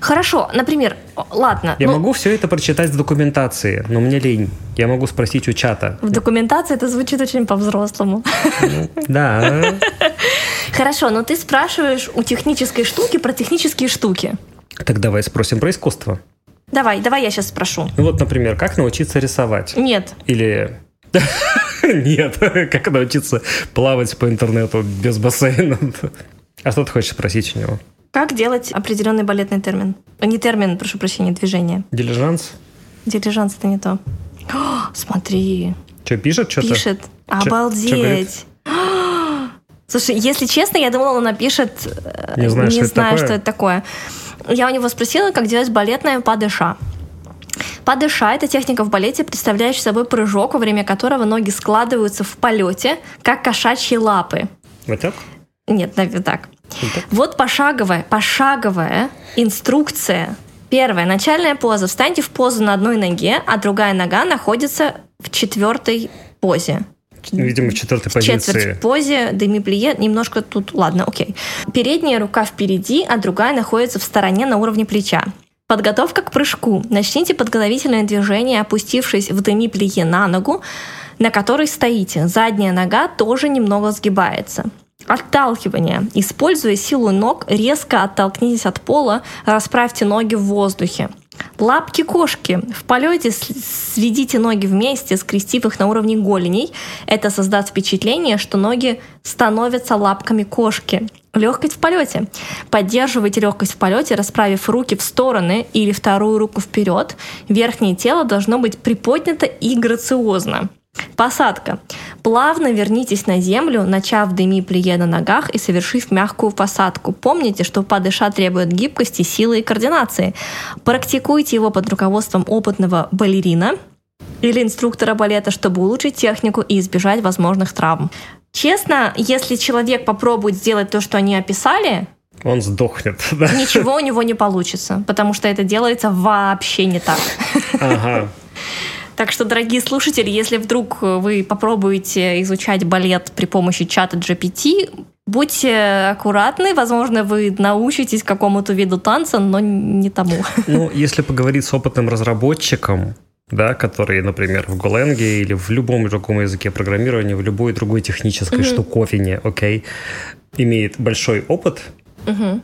Хорошо, например, ладно, Я ну, могу все это прочитать в документации, но мне лень. Я могу спросить у чата. в документации это звучит очень по-взрослому. Да. Хорошо, но ты спрашиваешь у технической штуки про технические штуки. Так давай спросим про искусство. Давай, давай я сейчас спрошу. Ну вот, например, как научиться рисовать? Нет, Или... Нет, как научиться плавать по интернету без бассейна? А что ты хочешь спросить у него? Как делать определенный балетный термин? А, Не термин, прошу прощения, движение. Дилижанс? Дилижанс это не то. О, смотри, Что, пишет что-то? пишет. Чё- чё? Обалдеть. Слушай, если честно, я думала, он напишет... э, Не знаю, что это знаю, такое. что это такое. Я у него спросила, как делать балетное падыша. Падыша – это техника в балете, представляющая собой прыжок, во время которого ноги складываются в полете, как кошачьи лапы. Вот так? Нет, наверное, так. Вот пошаговая, пошаговая инструкция. Первая, начальная поза. Встаньте в позу на одной ноге, а другая нога находится в четвертой позе. Видимо, в четвертой позиции. Четверть в позе, деми-плие, немножко тут, ладно, окей. Передняя рука впереди, а другая находится в стороне на уровне плеча. Подготовка к прыжку. Начните подготовительное движение, опустившись в деми-плие на ногу, на которой стоите. Задняя нога тоже немного сгибается. Отталкивание. Используя силу ног, резко оттолкнитесь от пола, расправьте ноги в воздухе. Лапки кошки. В полете сведите ноги вместе, скрестив их на уровне голеней. Это создаст впечатление, что ноги становятся лапками кошки. Легкость в полете. Поддерживайте легкость в полете, расправив руки в стороны или вторую руку вперед. Верхнее тело должно быть приподнято и грациозно. Посадка. Плавно вернитесь на землю, начав деми плие на ногах и совершив мягкую посадку. Помните, что падыша требует гибкости, силы и координации. Практикуйте его под руководством опытного балерина или инструктора балета, чтобы улучшить технику и избежать возможных травм. Честно, если человек попробует сделать то, что они описали, он сдохнет. Да? Ничего у него не получится, потому что это делается вообще не так. Ага. Так что, дорогие слушатели, если вдруг вы попробуете изучать балет при помощи чата GPT, будьте аккуратны, возможно, вы научитесь какому-то виду танца, но не тому. Ну, если поговорить с опытным разработчиком, да, который, например, в Golang или в любом другом языке программирования, в любой другой технической mm-hmm. штуковине, окей, имеет большой опыт, mm-hmm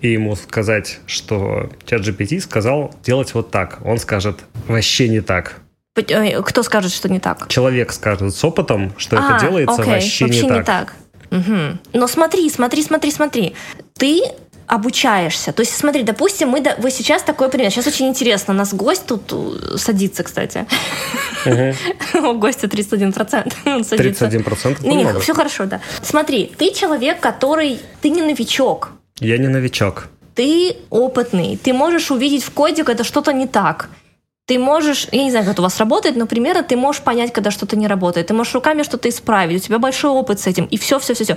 и ему сказать, что чат GPT сказал делать вот так, он скажет вообще не так. Кто скажет, что не так? Человек скажет с опытом, что а, это делается окей, вообще, вообще не, не так. так. Угу. Но смотри, смотри, смотри, смотри. Ты обучаешься. То есть, смотри, допустим, мы, вы сейчас такой пример. Сейчас очень интересно. У нас гость тут э, садится, кстати. У гостя 31%. Он садится. 31%? Не, не, все хорошо, да. Смотри, ты человек, который... Ты не новичок. Я не новичок. Ты опытный. Ты можешь увидеть в коде, когда что-то не так. Ты можешь, я не знаю, как это у вас работает, но примерно ты можешь понять, когда что-то не работает. Ты можешь руками что-то исправить, у тебя большой опыт с этим, и все, все, все, все.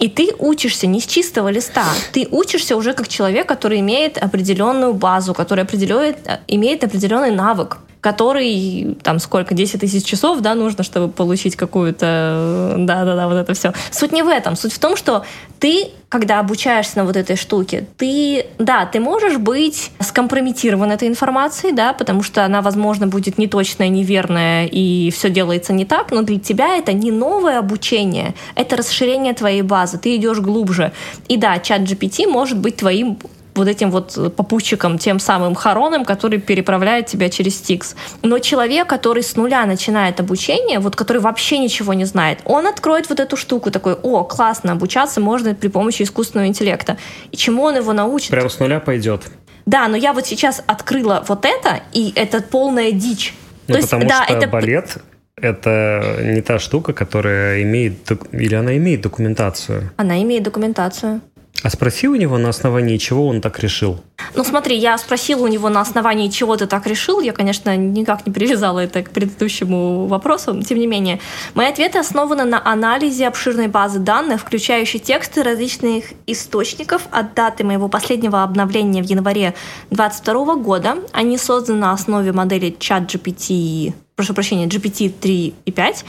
И ты учишься не с чистого листа. Ты учишься уже как человек, который имеет определенную базу, который определяет, имеет определенный навык который там сколько, 10 тысяч часов, да, нужно, чтобы получить какую-то, да-да-да, вот это все. Суть не в этом. Суть в том, что ты, когда обучаешься на вот этой штуке, ты, да, ты можешь быть скомпрометирован этой информацией, да, потому что она, возможно, будет неточная, неверная, и все делается не так, но для тебя это не новое обучение, это расширение твоей базы, ты идешь глубже. И да, чат GPT может быть твоим вот этим вот попутчиком, тем самым хороном, который переправляет тебя через Стикс. Но человек, который с нуля начинает обучение, вот который вообще ничего не знает, он откроет вот эту штуку, такой, о, классно, обучаться можно при помощи искусственного интеллекта. И чему он его научит? Прям с нуля пойдет. Да, но я вот сейчас открыла вот это, и это полная дичь. Ну, То потому есть, да, что это... балет это не та штука, которая имеет... Или она имеет документацию? Она имеет документацию. А спроси у него, на основании чего он так решил. Ну смотри, я спросила у него, на основании чего ты так решил. Я, конечно, никак не привязала это к предыдущему вопросу. Тем не менее, мои ответы основаны на анализе обширной базы данных, включающей тексты различных источников от даты моего последнего обновления в январе 2022 года. Они созданы на основе модели ChatGPT прошу прощения, GPT-3 и 5,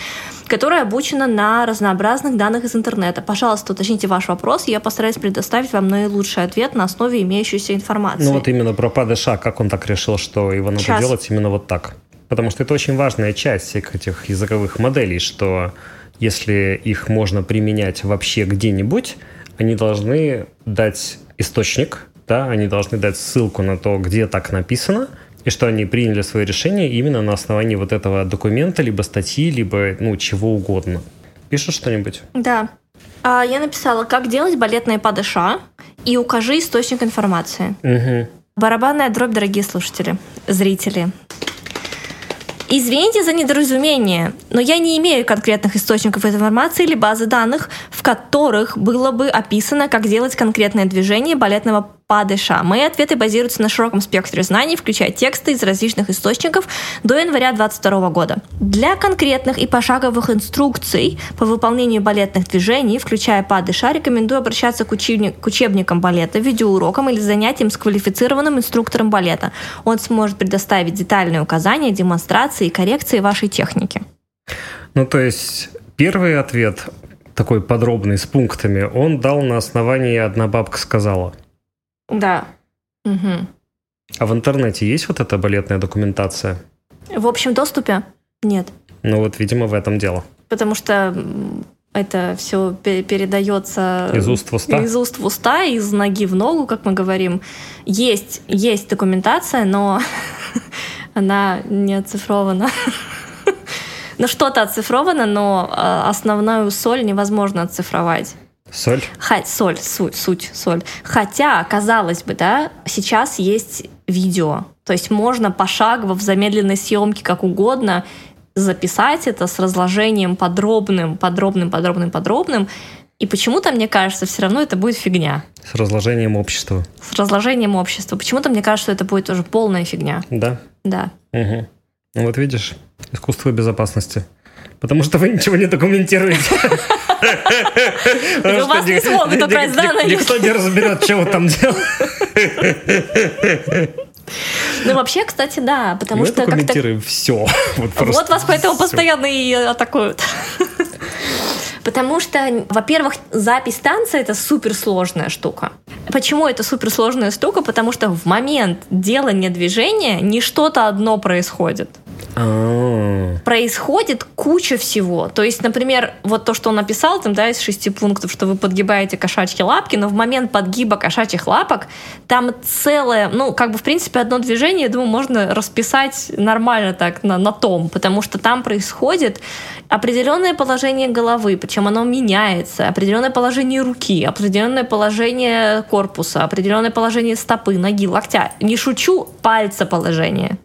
которая обучена на разнообразных данных из интернета. Пожалуйста, уточните ваш вопрос, я постараюсь предоставить вам наилучший ответ на основе имеющейся информации. Ну вот именно про падыша, как он так решил, что его надо Сейчас. делать именно вот так? Потому что это очень важная часть всех этих языковых моделей, что если их можно применять вообще где-нибудь, они должны дать источник, да, они должны дать ссылку на то, где так написано – и что они приняли свое решение именно на основании вот этого документа, либо статьи, либо ну чего угодно. Пишешь что-нибудь? Да. А, я написала, как делать балетные падыша и укажи источник информации. Угу. Барабанная дробь, дорогие слушатели, зрители. Извините за недоразумение, но я не имею конкретных источников информации или базы данных, в которых было бы описано, как делать конкретное движение балетного падыша. Мои ответы базируются на широком спектре знаний, включая тексты из различных источников до января 2022 года. Для конкретных и пошаговых инструкций по выполнению балетных движений, включая падыша, рекомендую обращаться к, учебник, к учебникам балета, видеоурокам или занятиям с квалифицированным инструктором балета. Он сможет предоставить детальные указания, демонстрации и коррекции вашей техники. Ну, то есть первый ответ, такой подробный, с пунктами, он дал на основании «одна бабка сказала». Да. Угу. А в интернете есть вот эта балетная документация? В общем доступе нет. Ну вот, видимо, в этом дело. Потому что это все передается из уст в уста, из уст в уста, из ноги в ногу, как мы говорим. Есть, есть документация, но она не оцифрована. Ну, что-то оцифровано, но а, основную соль невозможно оцифровать. Соль? Ха, соль, суть, суть, соль. Хотя, казалось бы, да, сейчас есть видео. То есть можно пошагово в замедленной съемке как угодно записать это с разложением подробным, подробным, подробным, подробным. И почему-то, мне кажется, все равно это будет фигня. С разложением общества. С разложением общества. Почему-то мне кажется, это будет уже полная фигня. Да? Да. Угу. Ну вот видишь, искусство безопасности. Потому что вы ничего не документируете. Вас не смогут украсть данные. Никто не разберет, что вы там делаете. Ну, вообще, кстати, да, потому Мы что как-то... документируем все. Вот, вот вас поэтому все. постоянно и атакуют. Потому что, во-первых, запись танца — это суперсложная штука. Почему это суперсложная штука? Потому что в момент делания движения не что-то одно происходит. А. Происходит куча всего. То есть, например, вот то, что он написал, там, да, из шести пунктов, что вы подгибаете кошачьи лапки, но в момент подгиба кошачьих лапок там целое, ну, как бы, в принципе, одно движение, я думаю, можно расписать нормально так на, на том, потому что там происходит определенное положение головы, причем оно меняется, определенное положение руки, определенное положение корпуса, определенное положение стопы, ноги, локтя. Не шучу, пальца положение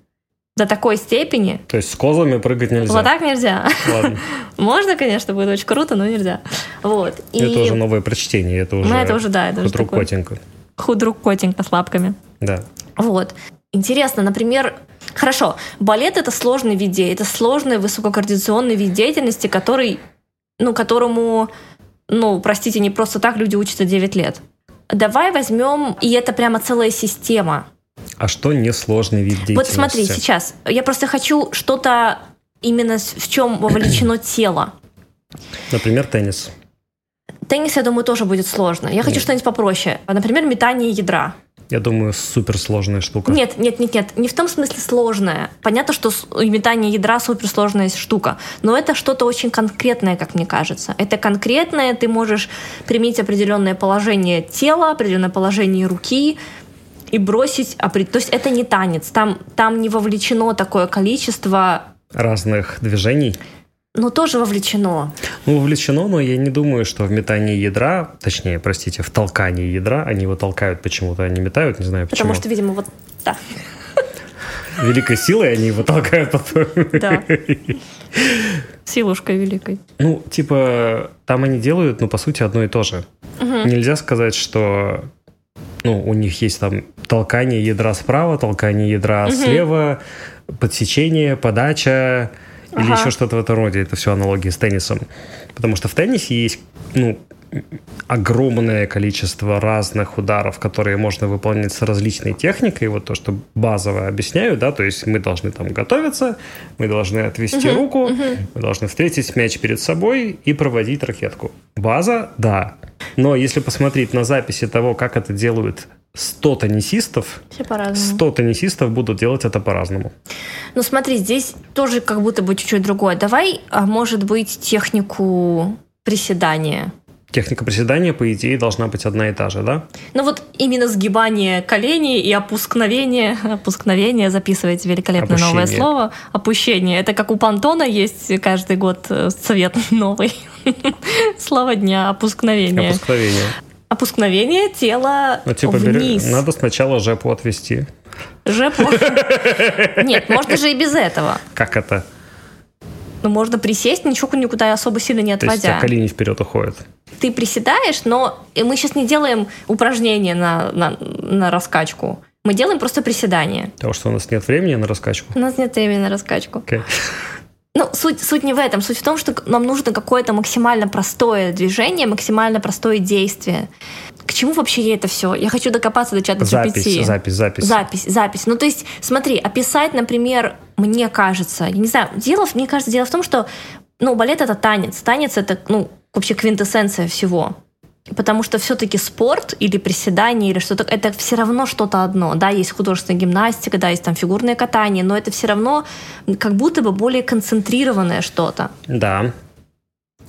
до такой степени. То есть с козлами прыгать нельзя? Вот так нельзя. Ладно. Можно, конечно, будет очень круто, но нельзя. Вот. И... Это уже новое прочтение, это уже, ну, это уже да, это худрук котенька. Худрук котенька с лапками. Да. Вот. Интересно, например, хорошо, балет это сложный вид это сложный высококоординационный вид деятельности, который, ну, которому, ну, простите, не просто так люди учатся 9 лет. Давай возьмем, и это прямо целая система. А что несложный вид деятельности? Вот смотри, сейчас. Я просто хочу что-то именно в чем вовлечено тело. Например, теннис. Теннис, я думаю, тоже будет сложно. Я хочу что-нибудь попроще. Например, метание ядра. Я думаю, суперсложная штука. Нет, нет, нет, нет. Не в том смысле сложная. Понятно, что метание ядра суперсложная штука. Но это что-то очень конкретное, как мне кажется. Это конкретное, ты можешь применить определенное положение тела, определенное положение руки, и бросить... То есть это не танец, там, там не вовлечено такое количество... Разных движений? Ну, тоже вовлечено. Ну, вовлечено, но я не думаю, что в метании ядра, точнее, простите, в толкании ядра, они его толкают почему-то, они метают, не знаю почему. Потому что, видимо, вот да. Великой силой они его толкают потом. Да. Силушкой великой. Ну, типа, там они делают, ну, по сути, одно и то же. Угу. Нельзя сказать, что ну, у них есть там толкание ядра справа, толкание ядра угу. слева, подсечение, подача ага. или еще что-то в этом роде. Это все аналогии с теннисом. Потому что в теннисе есть, ну, огромное количество разных ударов, которые можно выполнять с различной техникой. Вот то, что базово объясняю, да, то есть мы должны там готовиться, мы должны отвести uh-huh, руку, uh-huh. мы должны встретить мяч перед собой и проводить ракетку. База, да. Но если посмотреть на записи того, как это делают 100 теннисистов, 100 теннисистов будут делать это по-разному. Ну смотри, здесь тоже как будто бы чуть-чуть другое. Давай, а, может быть, технику приседания Техника приседания, по идее, должна быть одна и та же, да? Ну вот именно сгибание коленей и опускновение, опускновение, записывайте великолепное Опущение. новое слово, опущение. Это как у Пантона есть каждый год э, цвет новый. Слово дня, опускновение. Опускновение. Опускновение тела ну, типа, вниз. Бери, надо сначала жепу отвести. Жепу? Нет, можно же и без этого. Как это? Ну, можно присесть, ничего никуда особо сильно не отводя. То есть колени вперед уходят. Ты приседаешь, но мы сейчас не делаем упражнения на, на, на раскачку. Мы делаем просто приседания. Потому что у нас нет времени на раскачку. У нас нет времени на раскачку. Okay. Ну, суть, суть не в этом. Суть в том, что нам нужно какое-то максимально простое движение, максимально простое действие. К чему вообще это все? Я хочу докопаться до чата запись, GPT. Запись, запись. Запись, запись. Ну, то есть, смотри, описать, например, мне кажется, я не знаю, дело, мне кажется, дело в том, что Ну, балет — это танец. Танец — это, ну, вообще квинтэссенция всего. Потому что все-таки спорт или приседание или что-то, это все равно что-то одно. Да, есть художественная гимнастика, да, есть там фигурное катание, но это все равно как будто бы более концентрированное что-то. Да.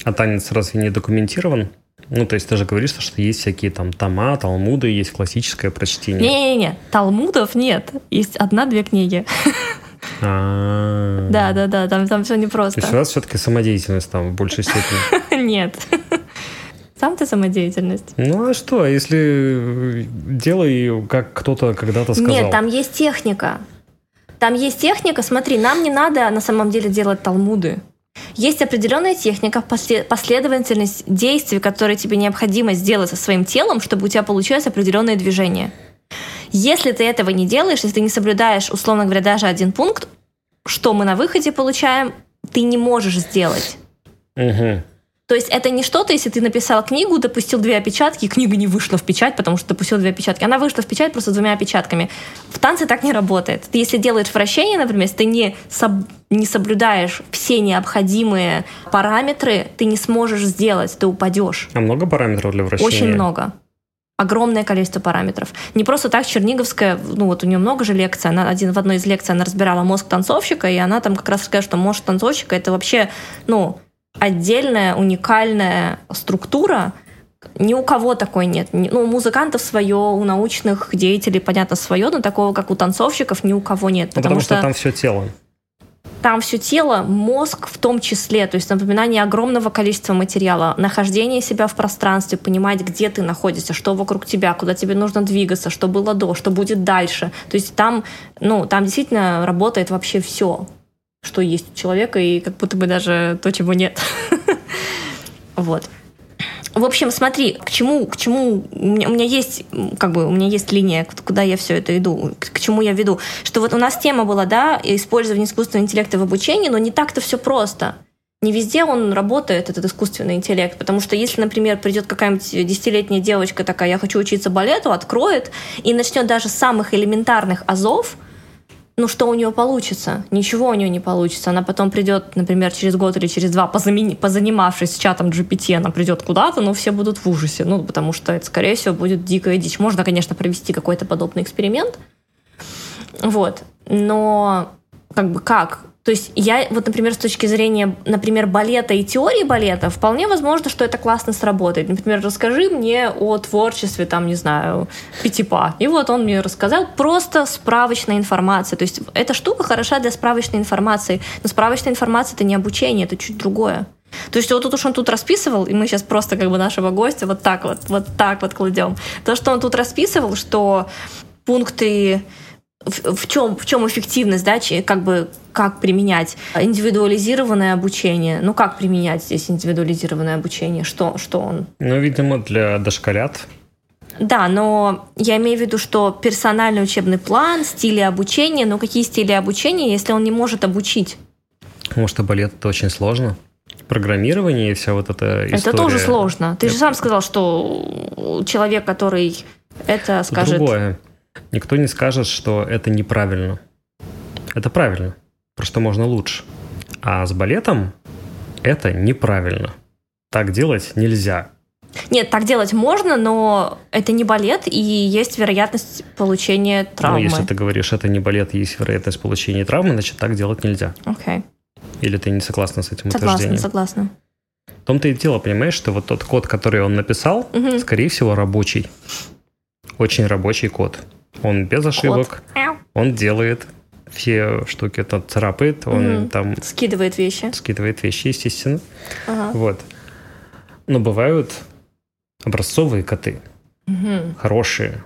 А танец разве не документирован? Ну, то есть ты же говоришь, что есть всякие там тома, талмуды, есть классическое прочтение. Не-не-не, талмудов нет. Есть одна-две книги. Да, да, да, там, там все непросто. То есть у вас все-таки самодеятельность там в большей степени? Нет. Сам ты самодеятельность. Ну а что, если делай, как кто-то когда-то сказал? Нет, там есть техника. Там есть техника, смотри, нам не надо на самом деле делать талмуды. Есть определенная техника, последовательность действий, которые тебе необходимо сделать со своим телом, чтобы у тебя получилось определенное движение. Если ты этого не делаешь, если ты не соблюдаешь, условно говоря, даже один пункт, что мы на выходе получаем, ты не можешь сделать. Угу. То есть это не что-то, если ты написал книгу, допустил две опечатки, и книга не вышла в печать, потому что допустил две опечатки. Она вышла в печать просто с двумя опечатками. В танце так не работает. Ты если делаешь вращение, например, если ты не, соб... не соблюдаешь все необходимые параметры, ты не сможешь сделать, ты упадешь. А много параметров для вращения? Очень много огромное количество параметров. Не просто так Черниговская, ну вот у нее много же лекций, она один в одной из лекций она разбирала мозг танцовщика, и она там как раз сказала, что мозг танцовщика это вообще, ну, отдельная, уникальная структура, ни у кого такой нет. Ну, у музыкантов свое, у научных деятелей, понятно, свое, но такого, как у танцовщиков, ни у кого нет. Ну, потому, потому что, что там все тело. Там все тело, мозг в том числе, то есть напоминание огромного количества материала, нахождение себя в пространстве, понимать, где ты находишься, что вокруг тебя, куда тебе нужно двигаться, что было до, что будет дальше. То есть там, ну, там действительно работает вообще все что есть у человека, и как будто бы даже то, чего нет. Вот. В общем, смотри, к чему, к чему у меня, у меня есть, как бы, у меня есть линия, куда я все это иду, к, к чему я веду. Что вот у нас тема была, да, использование искусственного интеллекта в обучении, но не так-то все просто. Не везде он работает, этот искусственный интеллект, потому что если, например, придет какая-нибудь десятилетняя девочка такая, я хочу учиться балету, откроет и начнет даже с самых элементарных азов, ну что у нее получится? Ничего у нее не получится. Она потом придет, например, через год или через два, позамени, позанимавшись чатом GPT, она придет куда-то, но все будут в ужасе. Ну, потому что это, скорее всего, будет дикая дичь. Можно, конечно, провести какой-то подобный эксперимент. Вот. Но как бы как? То есть я, вот, например, с точки зрения, например, балета и теории балета, вполне возможно, что это классно сработает. Например, расскажи мне о творчестве, там, не знаю, Пятипа. И вот он мне рассказал просто справочная информация. То есть эта штука хороша для справочной информации. Но справочная информация — это не обучение, это чуть другое. То есть вот тут уж он тут расписывал, и мы сейчас просто как бы нашего гостя вот так вот, вот так вот кладем. То, что он тут расписывал, что пункты в, в чем в чем эффективность, да, как бы как применять индивидуализированное обучение. Ну как применять здесь индивидуализированное обучение? Что что он? Ну видимо для дошколят. Да, но я имею в виду, что персональный учебный план, стили обучения, но какие стили обучения, если он не может обучить? Потому что балет это очень сложно программирование и вся вот эта история. Это тоже сложно. Ты же сам сказал, что человек, который это скажет... Другое. Никто не скажет, что это неправильно. Это правильно. Просто можно лучше. А с балетом это неправильно. Так делать нельзя. Нет, так делать можно, но это не балет, и есть вероятность получения травмы. Ну, если ты говоришь, это не балет, есть вероятность получения травмы, значит, так делать нельзя. Окей. Okay. Или ты не согласна с этим согласна, утверждением? Согласна, согласна. В том-то и дело, понимаешь, что вот тот код, который он написал, угу. скорее всего, рабочий. Очень рабочий код. Он без ошибок. Код. Он делает все штуки, это царапает, он угу. там... Скидывает вещи. Скидывает вещи, естественно. Ага. Вот. Но бывают образцовые коты. Угу. Хорошие,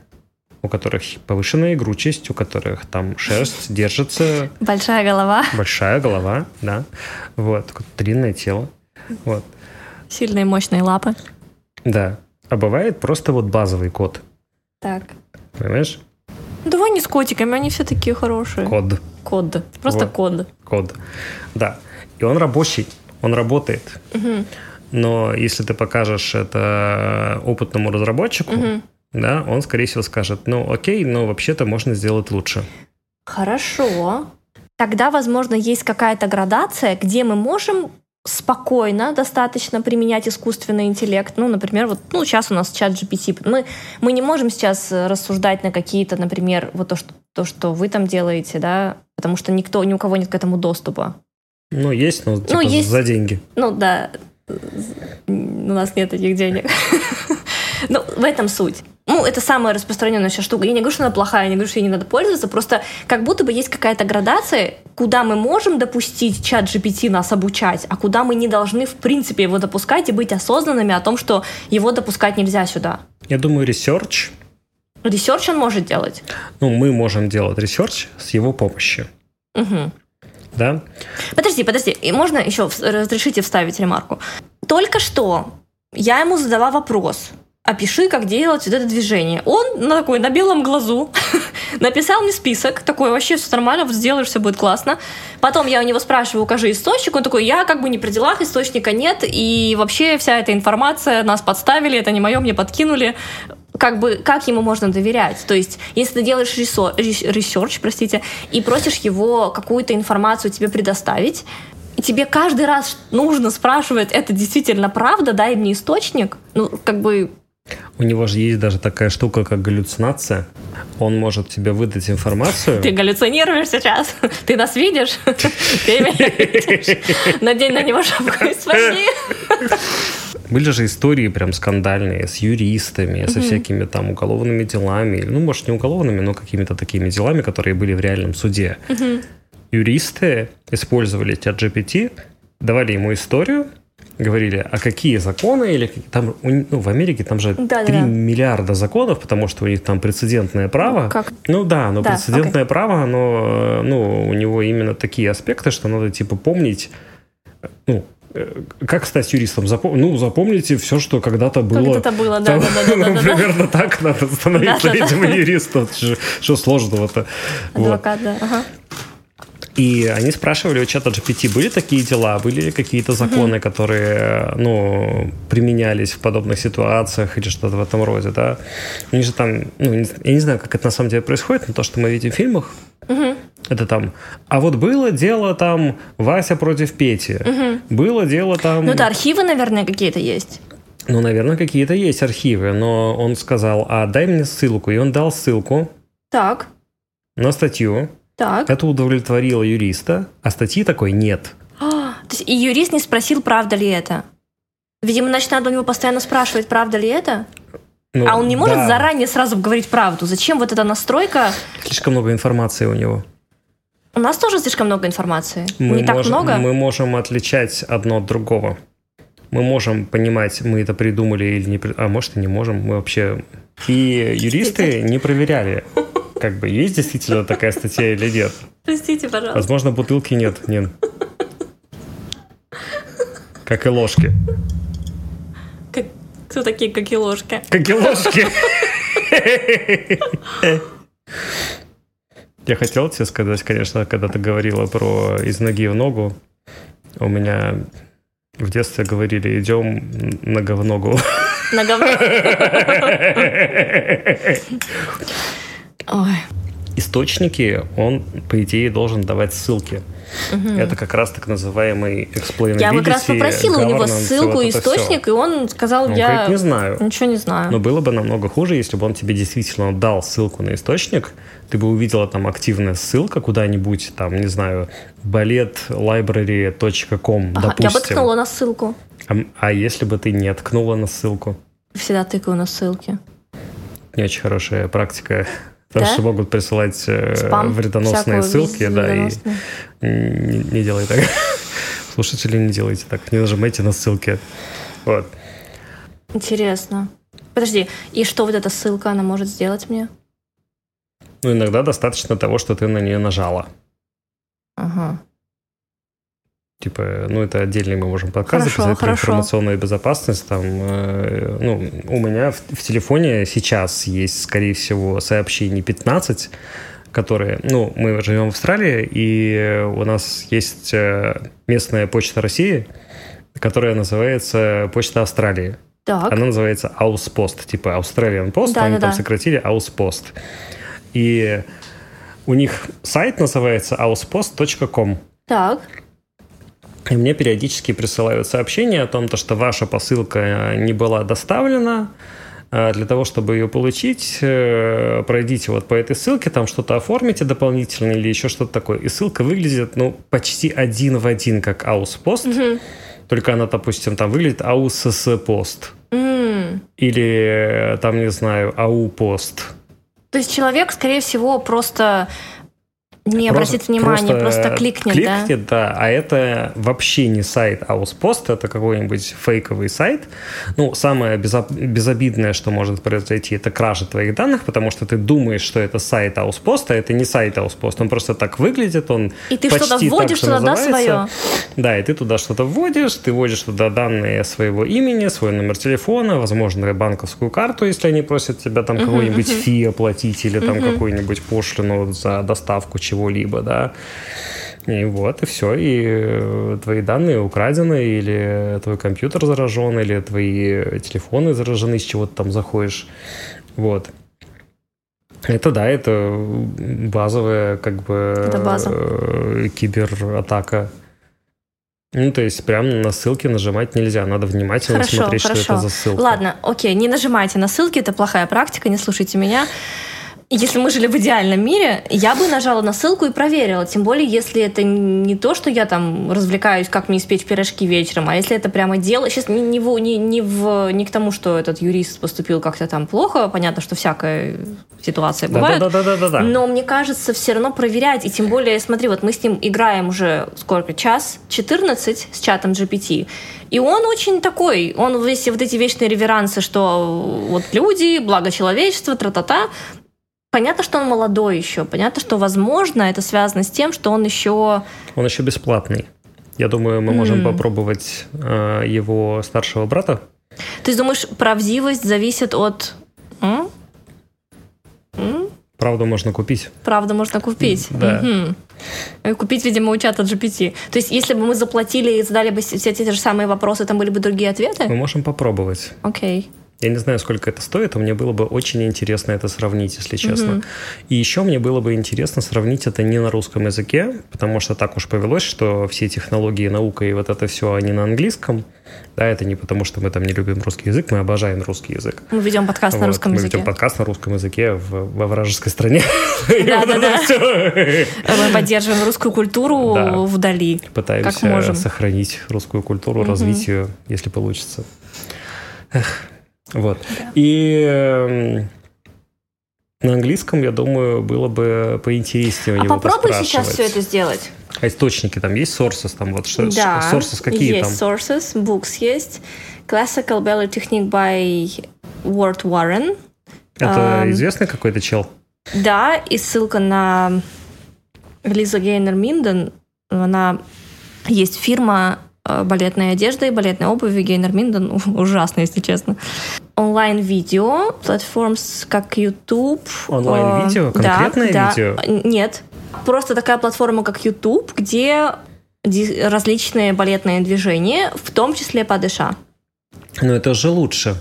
у которых повышенная игручесть, у которых там шерсть держится. Большая голова. Большая голова, да. Вот, длинное тело. Вот. Сильные мощные лапы. Да. А бывает просто вот базовый кот. Так. Понимаешь? Давай не с котиками, они все такие хорошие. Код. Код. Просто вот. код. Код. Да. И он рабочий, он работает. Угу. Но если ты покажешь это опытному разработчику, угу. да, он, скорее всего, скажет, ну, окей, но вообще-то можно сделать лучше. Хорошо. Тогда, возможно, есть какая-то градация, где мы можем спокойно достаточно применять искусственный интеллект. Ну, например, вот ну, сейчас у нас чат GPT. Мы, мы не можем сейчас рассуждать на какие-то, например, вот то что, то, что вы там делаете, да, потому что никто, ни у кого нет к этому доступа. Ну, есть, но типа, ну, есть, за деньги. Ну, да. У нас нет этих денег. Ну, в этом суть. Ну, это самая распространенная сейчас штука. Я не говорю, что она плохая, я не говорю, что ей не надо пользоваться, просто как будто бы есть какая-то градация, куда мы можем допустить чат GPT нас обучать, а куда мы не должны, в принципе, его допускать и быть осознанными о том, что его допускать нельзя сюда. Я думаю, research. Research он может делать? Ну, мы можем делать research с его помощью. Угу. Да? Подожди, подожди. И можно еще разрешите вставить ремарку? Только что я ему задала вопрос – опиши, как делать вот это движение. Он на такой, на белом глазу написал мне список, такой, вообще все нормально, вот сделаешь, все будет классно. Потом я у него спрашиваю, укажи источник, он такой, я как бы не при делах, источника нет, и вообще вся эта информация, нас подставили, это не мое, мне подкинули как бы, как ему можно доверять? То есть, если ты делаешь research, простите, и просишь его какую-то информацию тебе предоставить, и тебе каждый раз нужно спрашивать, это действительно правда, дай мне источник, ну, как бы, у него же есть даже такая штука, как галлюцинация. Он может тебе выдать информацию. Ты галлюцинируешь сейчас? Ты нас видишь? Ты меня видишь? Надень на него шапку и спаси. Были же истории прям скандальные с юристами, со всякими там уголовными делами. Ну, может, не уголовными, но какими-то такими делами, которые были в реальном суде. Юристы использовали чат GPT, давали ему историю, говорили, а какие законы, или там, ну, в Америке там же да, 3 да. миллиарда законов, потому что у них там прецедентное право. Как? Ну да, но да, прецедентное окей. право, оно, ну, у него именно такие аспекты, что надо, типа, помнить, ну, э, как стать юристом? Запом... Ну, запомните все, что когда-то было. Когда-то было, да, да, да, да, да. Примерно так надо становиться этим юристом. Что сложного-то? Адвокат, да. И они спрашивали у чата GPT, были такие дела, были ли какие-то законы, mm-hmm. которые, ну, применялись в подобных ситуациях или что-то в этом роде, да. У них же там, ну, я не знаю, как это на самом деле происходит, но то, что мы видим в фильмах, mm-hmm. это там, а вот было дело там Вася против Пети, mm-hmm. было дело там... Ну, это архивы, наверное, какие-то есть. Ну, наверное, какие-то есть архивы, но он сказал, а дай мне ссылку, и он дал ссылку. Так. На статью. Так. Это удовлетворило юриста, а статьи такой нет. А, то есть и юрист не спросил, правда ли это? Видимо, значит, надо у него постоянно спрашивать, правда ли это? Ну, а он не может да. заранее сразу говорить правду. Зачем вот эта настройка? Слишком много информации у него. У нас тоже слишком много информации. Мы не так много. Мы можем отличать одно от другого. Мы можем понимать, мы это придумали или не. А может и не можем. Мы вообще... И юристы не проверяли как бы есть действительно такая статья или нет? Простите, пожалуйста. Возможно, бутылки нет, Нин. Как и ложки. Как... Кто такие, как и ложки? Как и ложки. Я хотел тебе сказать, конечно, когда ты говорила про из ноги в ногу, у меня в детстве говорили, идем нога в ногу. Нога в ногу. Ой. Источники, он, по идее, должен давать ссылки. Угу. Это как раз так называемый explainability. Я как раз попросила у него ссылку и источник, все. и он сказал, он я говорит, не знаю. Ничего не знаю. Но было бы намного хуже, если бы он тебе действительно дал ссылку на источник, ты бы увидела там активная ссылка куда-нибудь, там, не знаю, balletlibrary.com, ага, допустим. Я бы ткнула на ссылку. А, а если бы ты не ткнула на ссылку? Всегда тыкаю на ссылки. Не очень хорошая практика Потому да? что могут присылать э, Спам, вредоносные ссылки, да, и не, не делай так. Слушатели, не делайте так, не нажимайте на ссылки. Вот. Интересно. Подожди, и что вот эта ссылка, она может сделать мне? Ну, иногда достаточно того, что ты на нее нажала. Ага. Типа, ну, это отдельный мы можем подкаст хорошо, записать хорошо. про информационную безопасность. Там, э, ну, у меня в, в телефоне сейчас есть, скорее всего, сообщений 15, которые, ну, мы живем в Австралии, и у нас есть э, местная почта России, которая называется Почта Австралии. Так. Она называется Auspost, типа Australian Post, да, они да, там да. сократили Auspost. И у них сайт называется auspost.com. Так. И мне периодически присылают сообщения о том, что ваша посылка не была доставлена, а для того, чтобы ее получить, э, пройдите вот по этой ссылке, там что-то оформите дополнительно или еще что-то такое. И ссылка выглядит, ну, почти один в один, как Ауспост. Угу. Только она, допустим, там выглядит Ауссс-пост. Mm. Или, там, не знаю, Ау-пост. То есть человек, скорее всего, просто не просто, обратит внимания, просто, просто кликнет, кликнет, да? да. А это вообще не сайт Ауспост, это какой-нибудь фейковый сайт. Ну, самое безобидное, что может произойти, это кража твоих данных, потому что ты думаешь, что это сайт Ауспоста, а это не сайт Ауспост. Он просто так выглядит, он И ты что-то вводишь так, туда, да, свое? Да, и ты туда что-то вводишь, ты вводишь туда данные своего имени, свой номер телефона, возможно, банковскую карту, если они просят тебя там uh-huh, какой-нибудь uh-huh. фи оплатить или там uh-huh. какую-нибудь пошлину за доставку чего чего-либо, да. И вот, и все, и э, твои данные украдены, или твой компьютер заражен, или твои телефоны заражены, с чего ты там заходишь. Вот. Это да, это базовая как бы это база. Э, кибератака. Ну, то есть прям на ссылки нажимать нельзя, надо внимательно хорошо, смотреть, хорошо. что это за ссылка. Ладно, окей, не нажимайте на ссылки, это плохая практика, не слушайте меня если мы жили в идеальном мире, я бы нажала на ссылку и проверила. Тем более, если это не то, что я там развлекаюсь, как мне испечь пирожки вечером, а если это прямо дело... Сейчас не, не, в, не, не, в, не к тому, что этот юрист поступил как-то там плохо. Понятно, что всякая ситуация бывает. Да, да, да, да, да, Но мне кажется, все равно проверять. И тем более, смотри, вот мы с ним играем уже сколько? Час 14 с чатом GPT. И он очень такой, он весь вот эти вечные реверансы, что вот люди, благо человечества, тра-та-та, Понятно, что он молодой еще. Понятно, что, возможно, это связано с тем, что он еще... Он еще бесплатный. Я думаю, мы можем mm. попробовать э, его старшего брата. Ты думаешь, правдивость зависит от... М? М? Правду можно купить. Правду можно купить. Да. Угу. Купить, видимо, у чата GPT. То есть, если бы мы заплатили и задали бы все те же самые вопросы, там были бы другие ответы? Мы можем попробовать. Окей. Okay. Я не знаю, сколько это стоит, а мне было бы очень интересно это сравнить, если честно. Mm-hmm. И еще мне было бы интересно сравнить это не на русском языке, потому что так уж повелось, что все технологии, наука и вот это все, они на английском. Да, это не потому, что мы там не любим русский язык, мы обожаем русский язык. Мы ведем подкаст вот, на русском мы языке. Мы ведем подкаст на русском языке в, во вражеской стране. Да-да-да. Мы поддерживаем русскую культуру вдали. Пытаемся сохранить русскую культуру, развить ее, если получится. Эх. Вот. Да. И э, на английском, я думаю, было бы поинтереснее у а него попробуй сейчас все это сделать. А источники там есть? Sources там вот? Что, да, sources какие есть там? sources, books есть. Classical Ballet Technique by Ward Warren. Это um, известный какой-то чел? Да, и ссылка на Лиза Гейнер Минден. Она есть фирма балетной одеждой, балетной обуви. Гейнер Минден ужасно, если честно. Онлайн-видео, платформс как YouTube. Онлайн-видео? Конкретное да, видео? Да. Нет. Просто такая платформа, как YouTube, где различные балетные движения, в том числе па-де-ша. Ну, это же лучше.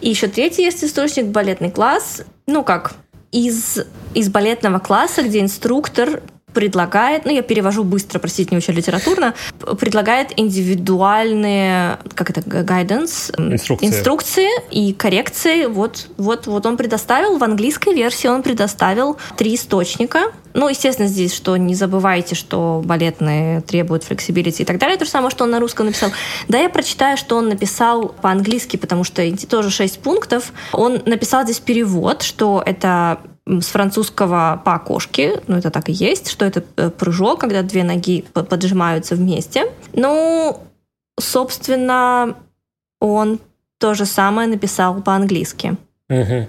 И еще третий есть источник, балетный класс. Ну, как, из, из балетного класса, где инструктор предлагает, ну я перевожу быстро, простите, не очень литературно, предлагает индивидуальные, как это, guidance, инструкции, инструкции и коррекции. Вот, вот, вот он предоставил, в английской версии он предоставил три источника. Ну, естественно, здесь, что не забывайте, что балетные требуют flexibility и так далее. То же самое, что он на русском написал. Да, я прочитаю, что он написал по-английски, потому что тоже шесть пунктов. Он написал здесь перевод, что это с французского по окошке, ну это так и есть, что это э, прыжок, когда две ноги поджимаются вместе. Ну, собственно, он то же самое написал по-английски. Угу.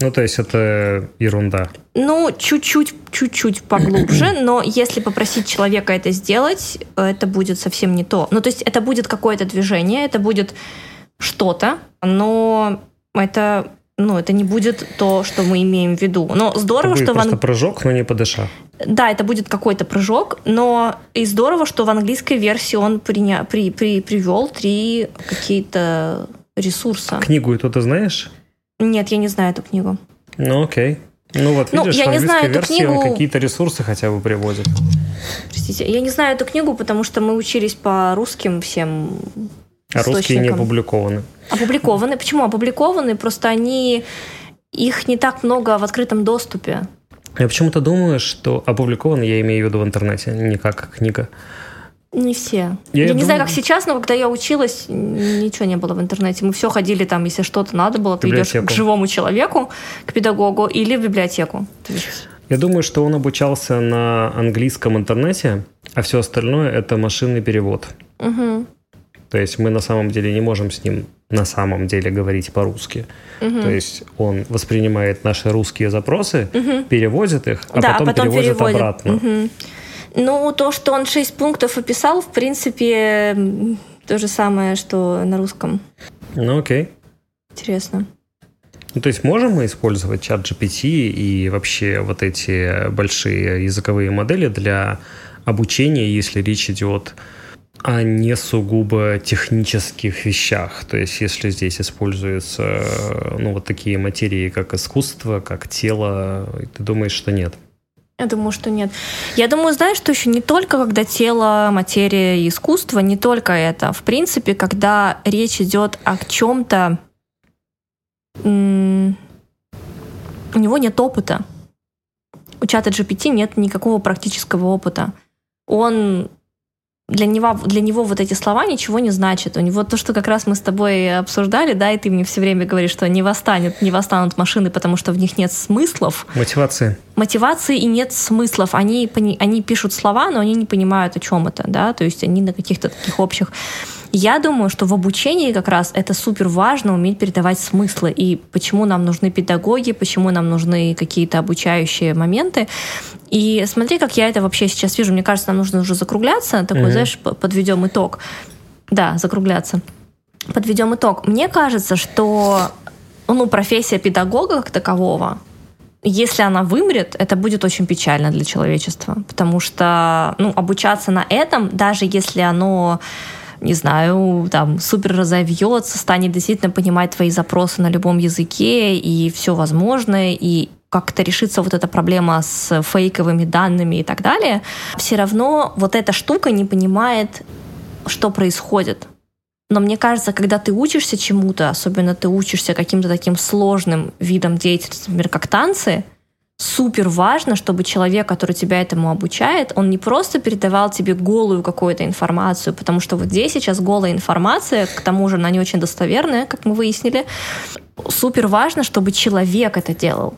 Ну, то есть это ерунда. Ну, чуть-чуть, чуть-чуть поглубже, но если попросить человека это сделать, это будет совсем не то. Ну, то есть это будет какое-то движение, это будет что-то, но это ну, это не будет то, что мы имеем в виду. Но здорово, это что... Просто в... прыжок, но не подыша. Да, это будет какой-то прыжок, но и здорово, что в английской версии он приня... при... При... привел три какие-то ресурса. Книгу эту ты знаешь? Нет, я не знаю эту книгу. Ну, окей. Ну вот, видишь, ну, я в не знаю версии книгу... он какие-то ресурсы хотя бы приводит. Простите, я не знаю эту книгу, потому что мы учились по русским всем А русские не опубликованы. Опубликованы. Почему опубликованы? Просто они... Их не так много в открытом доступе. Я почему-то думаю, что опубликованы, я имею в виду в интернете, не как книга. Не все. Я, я думаю... не знаю, как сейчас, но когда я училась, ничего не было в интернете. Мы все ходили там, если что-то надо было, ты идешь к живому человеку, к педагогу или в библиотеку. Я думаю, что он обучался на английском интернете, а все остальное это машинный перевод. Угу. То есть мы на самом деле не можем с ним на самом деле говорить по-русски. Угу. То есть он воспринимает наши русские запросы, угу. переводит их, а да, потом, потом переводит, переводит обратно. Угу. Ну, то, что он шесть пунктов описал, в принципе, то же самое, что на русском. Ну, окей. Интересно. Ну, то есть можем мы использовать чат GPT и вообще вот эти большие языковые модели для обучения, если речь идет о не сугубо технических вещах. То есть если здесь используются ну, вот такие материи, как искусство, как тело, ты думаешь, что нет? Я думаю, что нет. Я думаю, знаешь, что еще не только когда тело, материя и искусство, не только это. В принципе, когда речь идет о чем-то, у него нет опыта. У чата GPT нет никакого практического опыта. Он для него, для него вот эти слова ничего не значат. У него то, что как раз мы с тобой обсуждали, да, и ты мне все время говоришь, что не восстанет, не восстанут машины, потому что в них нет смыслов. Мотивации. Мотивации и нет смыслов. Они, они пишут слова, но они не понимают, о чем это, да, то есть они на каких-то таких общих я думаю, что в обучении как раз это супер важно уметь передавать смыслы и почему нам нужны педагоги, почему нам нужны какие-то обучающие моменты. И смотри, как я это вообще сейчас вижу. Мне кажется, нам нужно уже закругляться. Такой, mm-hmm. знаешь, подведем итог. Да, закругляться. Подведем итог. Мне кажется, что ну, профессия педагога как такового, если она вымрет, это будет очень печально для человечества, потому что ну, обучаться на этом, даже если оно не знаю, там, супер разовьется, станет действительно понимать твои запросы на любом языке и все возможное, и как-то решится вот эта проблема с фейковыми данными и так далее, все равно вот эта штука не понимает, что происходит. Но мне кажется, когда ты учишься чему-то, особенно ты учишься каким-то таким сложным видом деятельности, например, как танцы, супер важно, чтобы человек, который тебя этому обучает, он не просто передавал тебе голую какую-то информацию, потому что вот здесь сейчас голая информация, к тому же она не очень достоверная, как мы выяснили. Супер важно, чтобы человек это делал.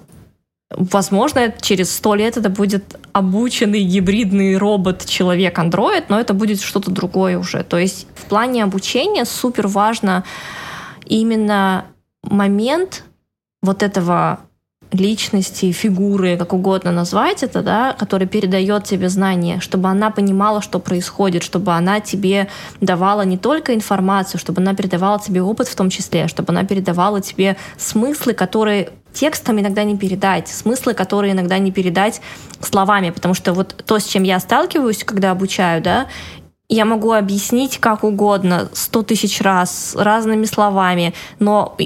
Возможно, через сто лет это будет обученный гибридный робот-человек-андроид, но это будет что-то другое уже. То есть в плане обучения супер важно именно момент вот этого личности, фигуры, как угодно назвать это, да, который передает тебе знания, чтобы она понимала, что происходит, чтобы она тебе давала не только информацию, чтобы она передавала тебе опыт в том числе, чтобы она передавала тебе смыслы, которые текстом иногда не передать, смыслы, которые иногда не передать словами, потому что вот то, с чем я сталкиваюсь, когда обучаю, да, я могу объяснить как угодно, сто тысяч раз, разными словами, но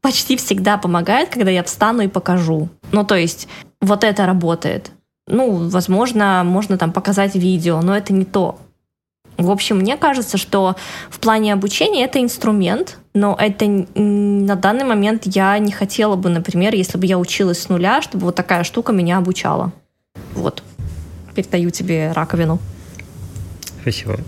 почти всегда помогает, когда я встану и покажу. Ну, то есть, вот это работает. Ну, возможно, можно там показать видео, но это не то. В общем, мне кажется, что в плане обучения это инструмент, но это на данный момент я не хотела бы, например, если бы я училась с нуля, чтобы вот такая штука меня обучала. Вот. Передаю тебе раковину. Спасибо.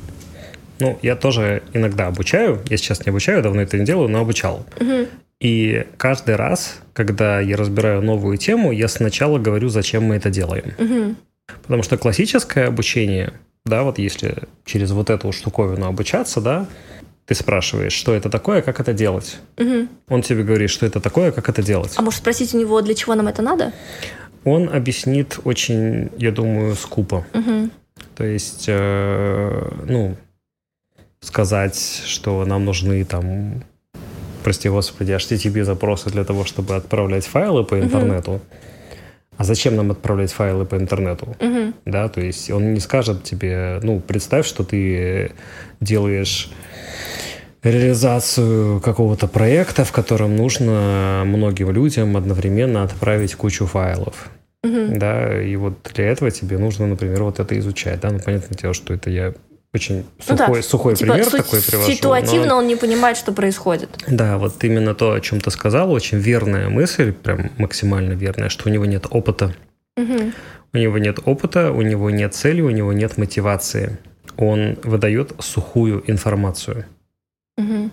Ну, я тоже иногда обучаю. Я сейчас не обучаю, давно это не делаю, но обучал. Угу. И каждый раз, когда я разбираю новую тему, я сначала говорю, зачем мы это делаем. Угу. Потому что классическое обучение, да, вот если через вот эту штуковину обучаться, да, ты спрашиваешь, что это такое, как это делать. Угу. Он тебе говорит, что это такое, как это делать. А может спросить у него, для чего нам это надо? Он объяснит очень, я думаю, скупо. Угу. То есть, э, ну, сказать, что нам нужны там прости господи, HTTP запросы для того, чтобы отправлять файлы по интернету. Uh-huh. А зачем нам отправлять файлы по интернету? Uh-huh. Да, то есть он не скажет тебе, ну, представь, что ты делаешь реализацию какого-то проекта, в котором нужно многим людям одновременно отправить кучу файлов. Угу. Да, и вот для этого тебе нужно, например, вот это изучать. Да, ну, понятное дело, что это я очень сухой, ну, да. сухой типа, пример такой привожу. Ситуативно но... он не понимает, что происходит. Да, вот именно то, о чем ты сказал, очень верная мысль, прям максимально верная, что у него нет опыта. Угу. У него нет опыта, у него нет цели, у него нет мотивации. Он выдает сухую информацию. Угу.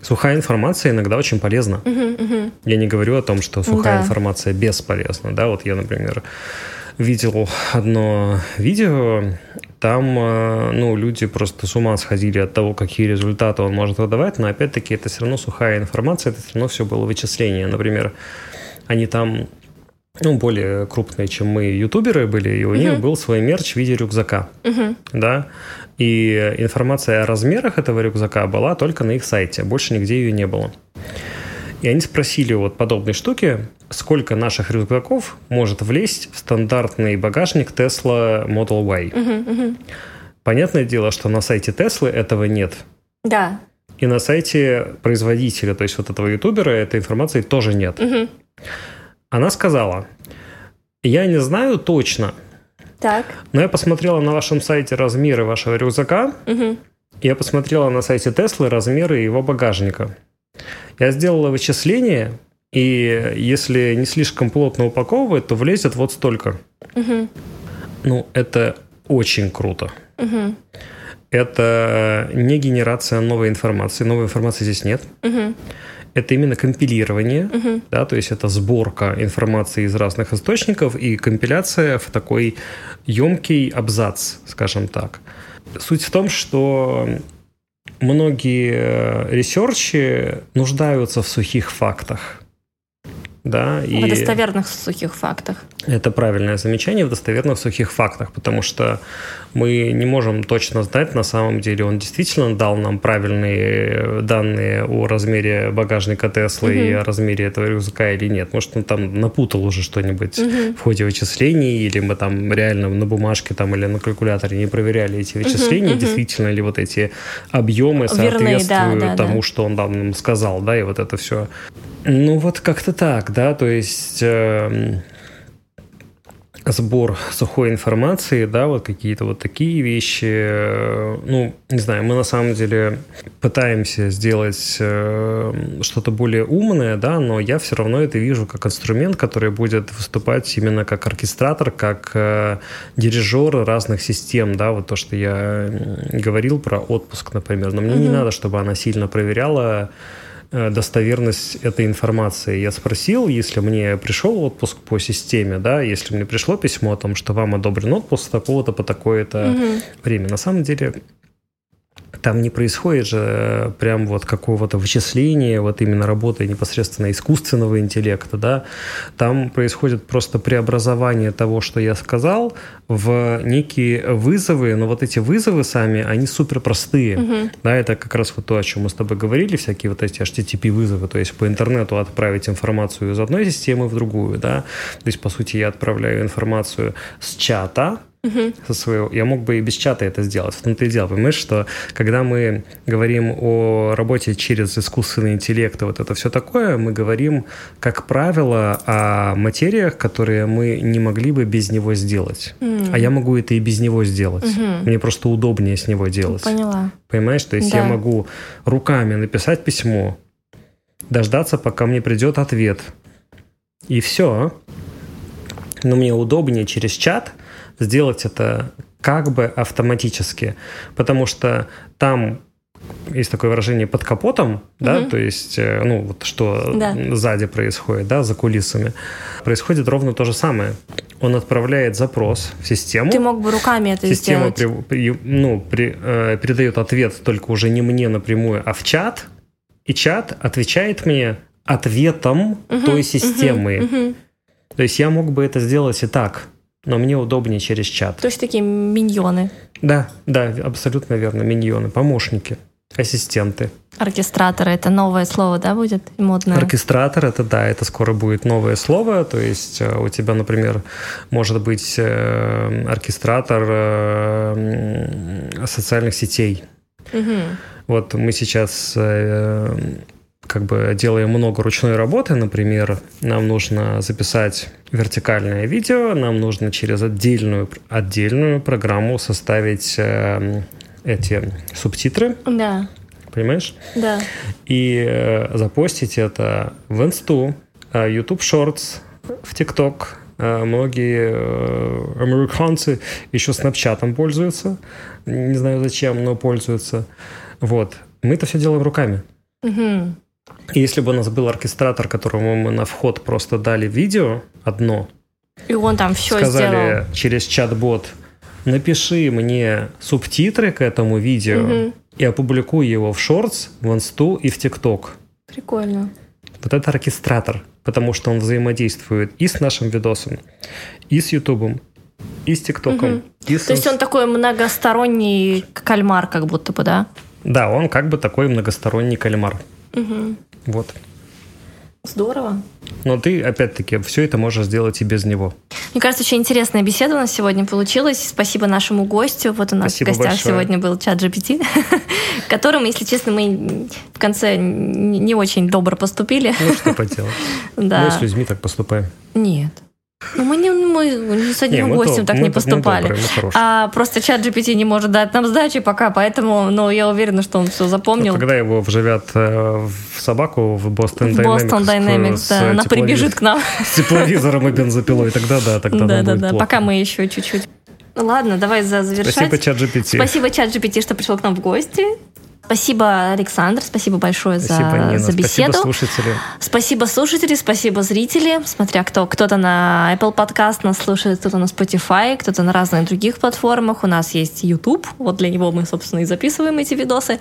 Сухая информация иногда очень полезна. Угу, угу. Я не говорю о том, что сухая да. информация бесполезна. Да, вот я, например, видел одно видео, там, э, ну, люди просто с ума сходили от того, какие результаты он может выдавать, но опять-таки это все равно сухая информация, это все равно все было вычисление. Например, они там ну, более крупные, чем мы, ютуберы были, и у uh-huh. них был свой мерч в виде рюкзака. Uh-huh. Да. И информация о размерах этого рюкзака была только на их сайте, больше нигде ее не было. И они спросили вот подобной штуки, сколько наших рюкзаков может влезть в стандартный багажник Tesla Model Y. Uh-huh, uh-huh. Понятное дело, что на сайте Tesla этого нет. Да. И на сайте производителя, то есть вот этого ютубера, этой информации тоже нет. Uh-huh. Она сказала, я не знаю точно, так. но я посмотрела на вашем сайте размеры вашего рюкзака, угу. я посмотрела на сайте Теслы размеры его багажника. Я сделала вычисление, и если не слишком плотно упаковывать, то влезет вот столько. Угу. Ну, это очень круто. Угу. Это не генерация новой информации. Новой информации здесь нет. Угу. Это именно компилирование, угу. да, то есть это сборка информации из разных источников и компиляция в такой емкий абзац, скажем так. Суть в том, что многие ресерчи нуждаются в сухих фактах да. И в достоверных сухих фактах. Это правильное замечание в достоверных сухих фактах, потому что мы не можем точно знать, на самом деле он действительно дал нам правильные данные о размере багажника Теслы угу. и о размере этого рюкзака или нет. Может, он там напутал уже что-нибудь угу. в ходе вычислений, или мы там реально на бумажке там или на калькуляторе не проверяли эти вычисления, угу, действительно ли вот эти объемы соответствуют Верные, да, да, тому, да. что он нам сказал, да, и вот это все. Ну, вот как-то так, да, то есть э, сбор сухой информации, да, вот какие-то вот такие вещи. Э, ну, не знаю, мы на самом деле пытаемся сделать э, что-то более умное, да, но я все равно это вижу как инструмент, который будет выступать именно как оркестратор, как э, дирижер разных систем, да, вот то, что я говорил про отпуск, например. Но мне mm-hmm. не надо, чтобы она сильно проверяла достоверность этой информации. Я спросил, если мне пришел отпуск по системе, да, если мне пришло письмо о том, что вам одобрен отпуск такого-то по такое-то угу. время. На самом деле там не происходит же э, прям вот какого-то вычисления, вот именно работы непосредственно искусственного интеллекта, да, там происходит просто преобразование того, что я сказал, в некие вызовы, но вот эти вызовы сами, они супер простые, угу. да, это как раз вот то, о чем мы с тобой говорили, всякие вот эти HTTP вызовы, то есть по интернету отправить информацию из одной системы в другую, да, то есть по сути я отправляю информацию с чата, угу. со своего. Я мог бы и без чата это сделать. В том-то и дело, понимаешь, что когда мы говорим о работе через искусственный интеллект и вот это все такое, мы говорим, как правило, о материях, которые мы не могли бы без него сделать. Mm. А я могу это и без него сделать. Угу. Мне просто удобнее с него делать. Поняла. Понимаешь? То есть да. я могу руками написать письмо, дождаться, пока мне придет ответ. И все. Но мне удобнее через чат сделать это как бы автоматически, потому что там есть такое выражение под капотом, угу. да, то есть, э, ну, вот что да. сзади происходит, да, за кулисами, происходит ровно то же самое. Он отправляет запрос в систему. Ты мог бы руками это Система сделать. Система при, ну, при, э, передает ответ только уже не мне напрямую, а в чат, и чат отвечает мне ответом угу, той системы. Угу, угу. То есть я мог бы это сделать и так но мне удобнее через чат. То есть такие миньоны. Да, да, абсолютно верно, миньоны, помощники, ассистенты. Оркестратор это новое слово, да, будет модное? Оркестратор это да, это скоро будет новое слово. То есть э, у тебя, например, может быть э, оркестратор э, социальных сетей. Угу. Вот мы сейчас как бы делаем много ручной работы, например, нам нужно записать вертикальное видео, нам нужно через отдельную, отдельную программу составить э, эти субтитры. Да. Понимаешь? Да. И э, запостить это в Инсту, э, YouTube Shorts, в TikTok. Э, многие э, американцы еще Snapchat пользуются. Не знаю зачем, но пользуются. Вот. Мы это все делаем руками. Угу. Если бы у нас был оркестратор, которому мы на вход просто дали видео одно, и он там все сказали сделал. через чат-бот, напиши мне субтитры к этому видео Мгм. и опубликуй его в Shorts, в Инсту и в ТикТок. Прикольно. Вот это оркестратор, потому что он взаимодействует и с нашим видосом, и с Ютубом, и с ТикТоком, Мгм. и с То есть он такой многосторонний кальмар, как будто бы, да? Да, он как бы такой многосторонний кальмар. Угу. Вот. Здорово. Но ты, опять-таки, все это можешь сделать и без него. Мне кажется, очень интересная беседа у нас сегодня получилась. Спасибо нашему гостю. Вот у нас Спасибо в гостях большое. сегодня был чат GPT, которым, если честно, мы в конце не очень добро поступили. Ну, что поделать. Да. Мы с людьми так поступаем. Нет. Ну, мы, не, мы ни с одним мы гостем то- так не поступали. добрые, мы хорошие. а просто чат GPT не может дать нам сдачи пока, поэтому, ну, я уверена, что он все запомнил. Ну, когда его вживят э, в собаку в Boston в Dynamics, Boston Dynamics, с, да, э, она прибежит к нам. С тепловизором и бензопилой, тогда да, тогда Да, да, будет да. плохо. Пока мы еще чуть-чуть. Ладно, давай за завершать. Спасибо, чат GPT. Спасибо, чат GPT, что пришел к нам в гости. Спасибо, Александр, спасибо большое Спасибо, за, Нина. за беседу. Спасибо, слушатели. Спасибо, слушатели, спасибо, зрители. Смотря кто. Кто-то на Apple Podcast нас слушает, кто-то на Spotify, кто-то на разных других платформах. У нас есть YouTube. Вот для него мы, собственно, и записываем эти видосы.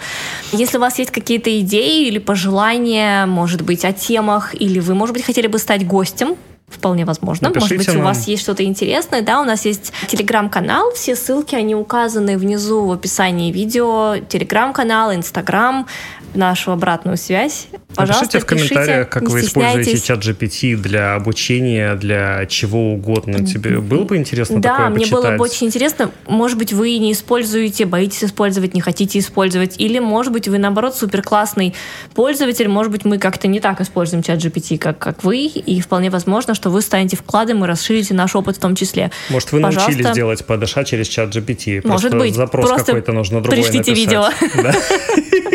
Если у вас есть какие-то идеи или пожелания, может быть, о темах, или вы, может быть, хотели бы стать гостем, Вполне возможно. Напишите Может быть, у нам. вас есть что-то интересное. Да, у нас есть телеграм-канал. Все ссылки, они указаны внизу в описании видео. Телеграм-канал, Инстаграм, нашу обратную связь. Пожалуйста, Напишите в комментариях, как вы используете чат GPT для обучения, для чего угодно. Тебе было бы интересно Да, такое мне почитать? было бы очень интересно. Может быть, вы не используете, боитесь использовать, не хотите использовать. Или, может быть, вы, наоборот, супер классный пользователь. Может быть, мы как-то не так используем чат GPT, как, как вы. И вполне возможно, что вы станете вкладом и расширите наш опыт в том числе. Может, вы Пожалуйста. научились делать подыша через чат GPT? Может Просто быть. запрос какой-то нужно другой пришлите написать. видео. Да.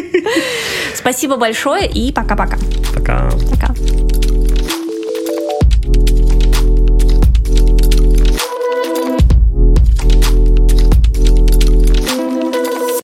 Спасибо большое и пока-пока. Пока. Пока.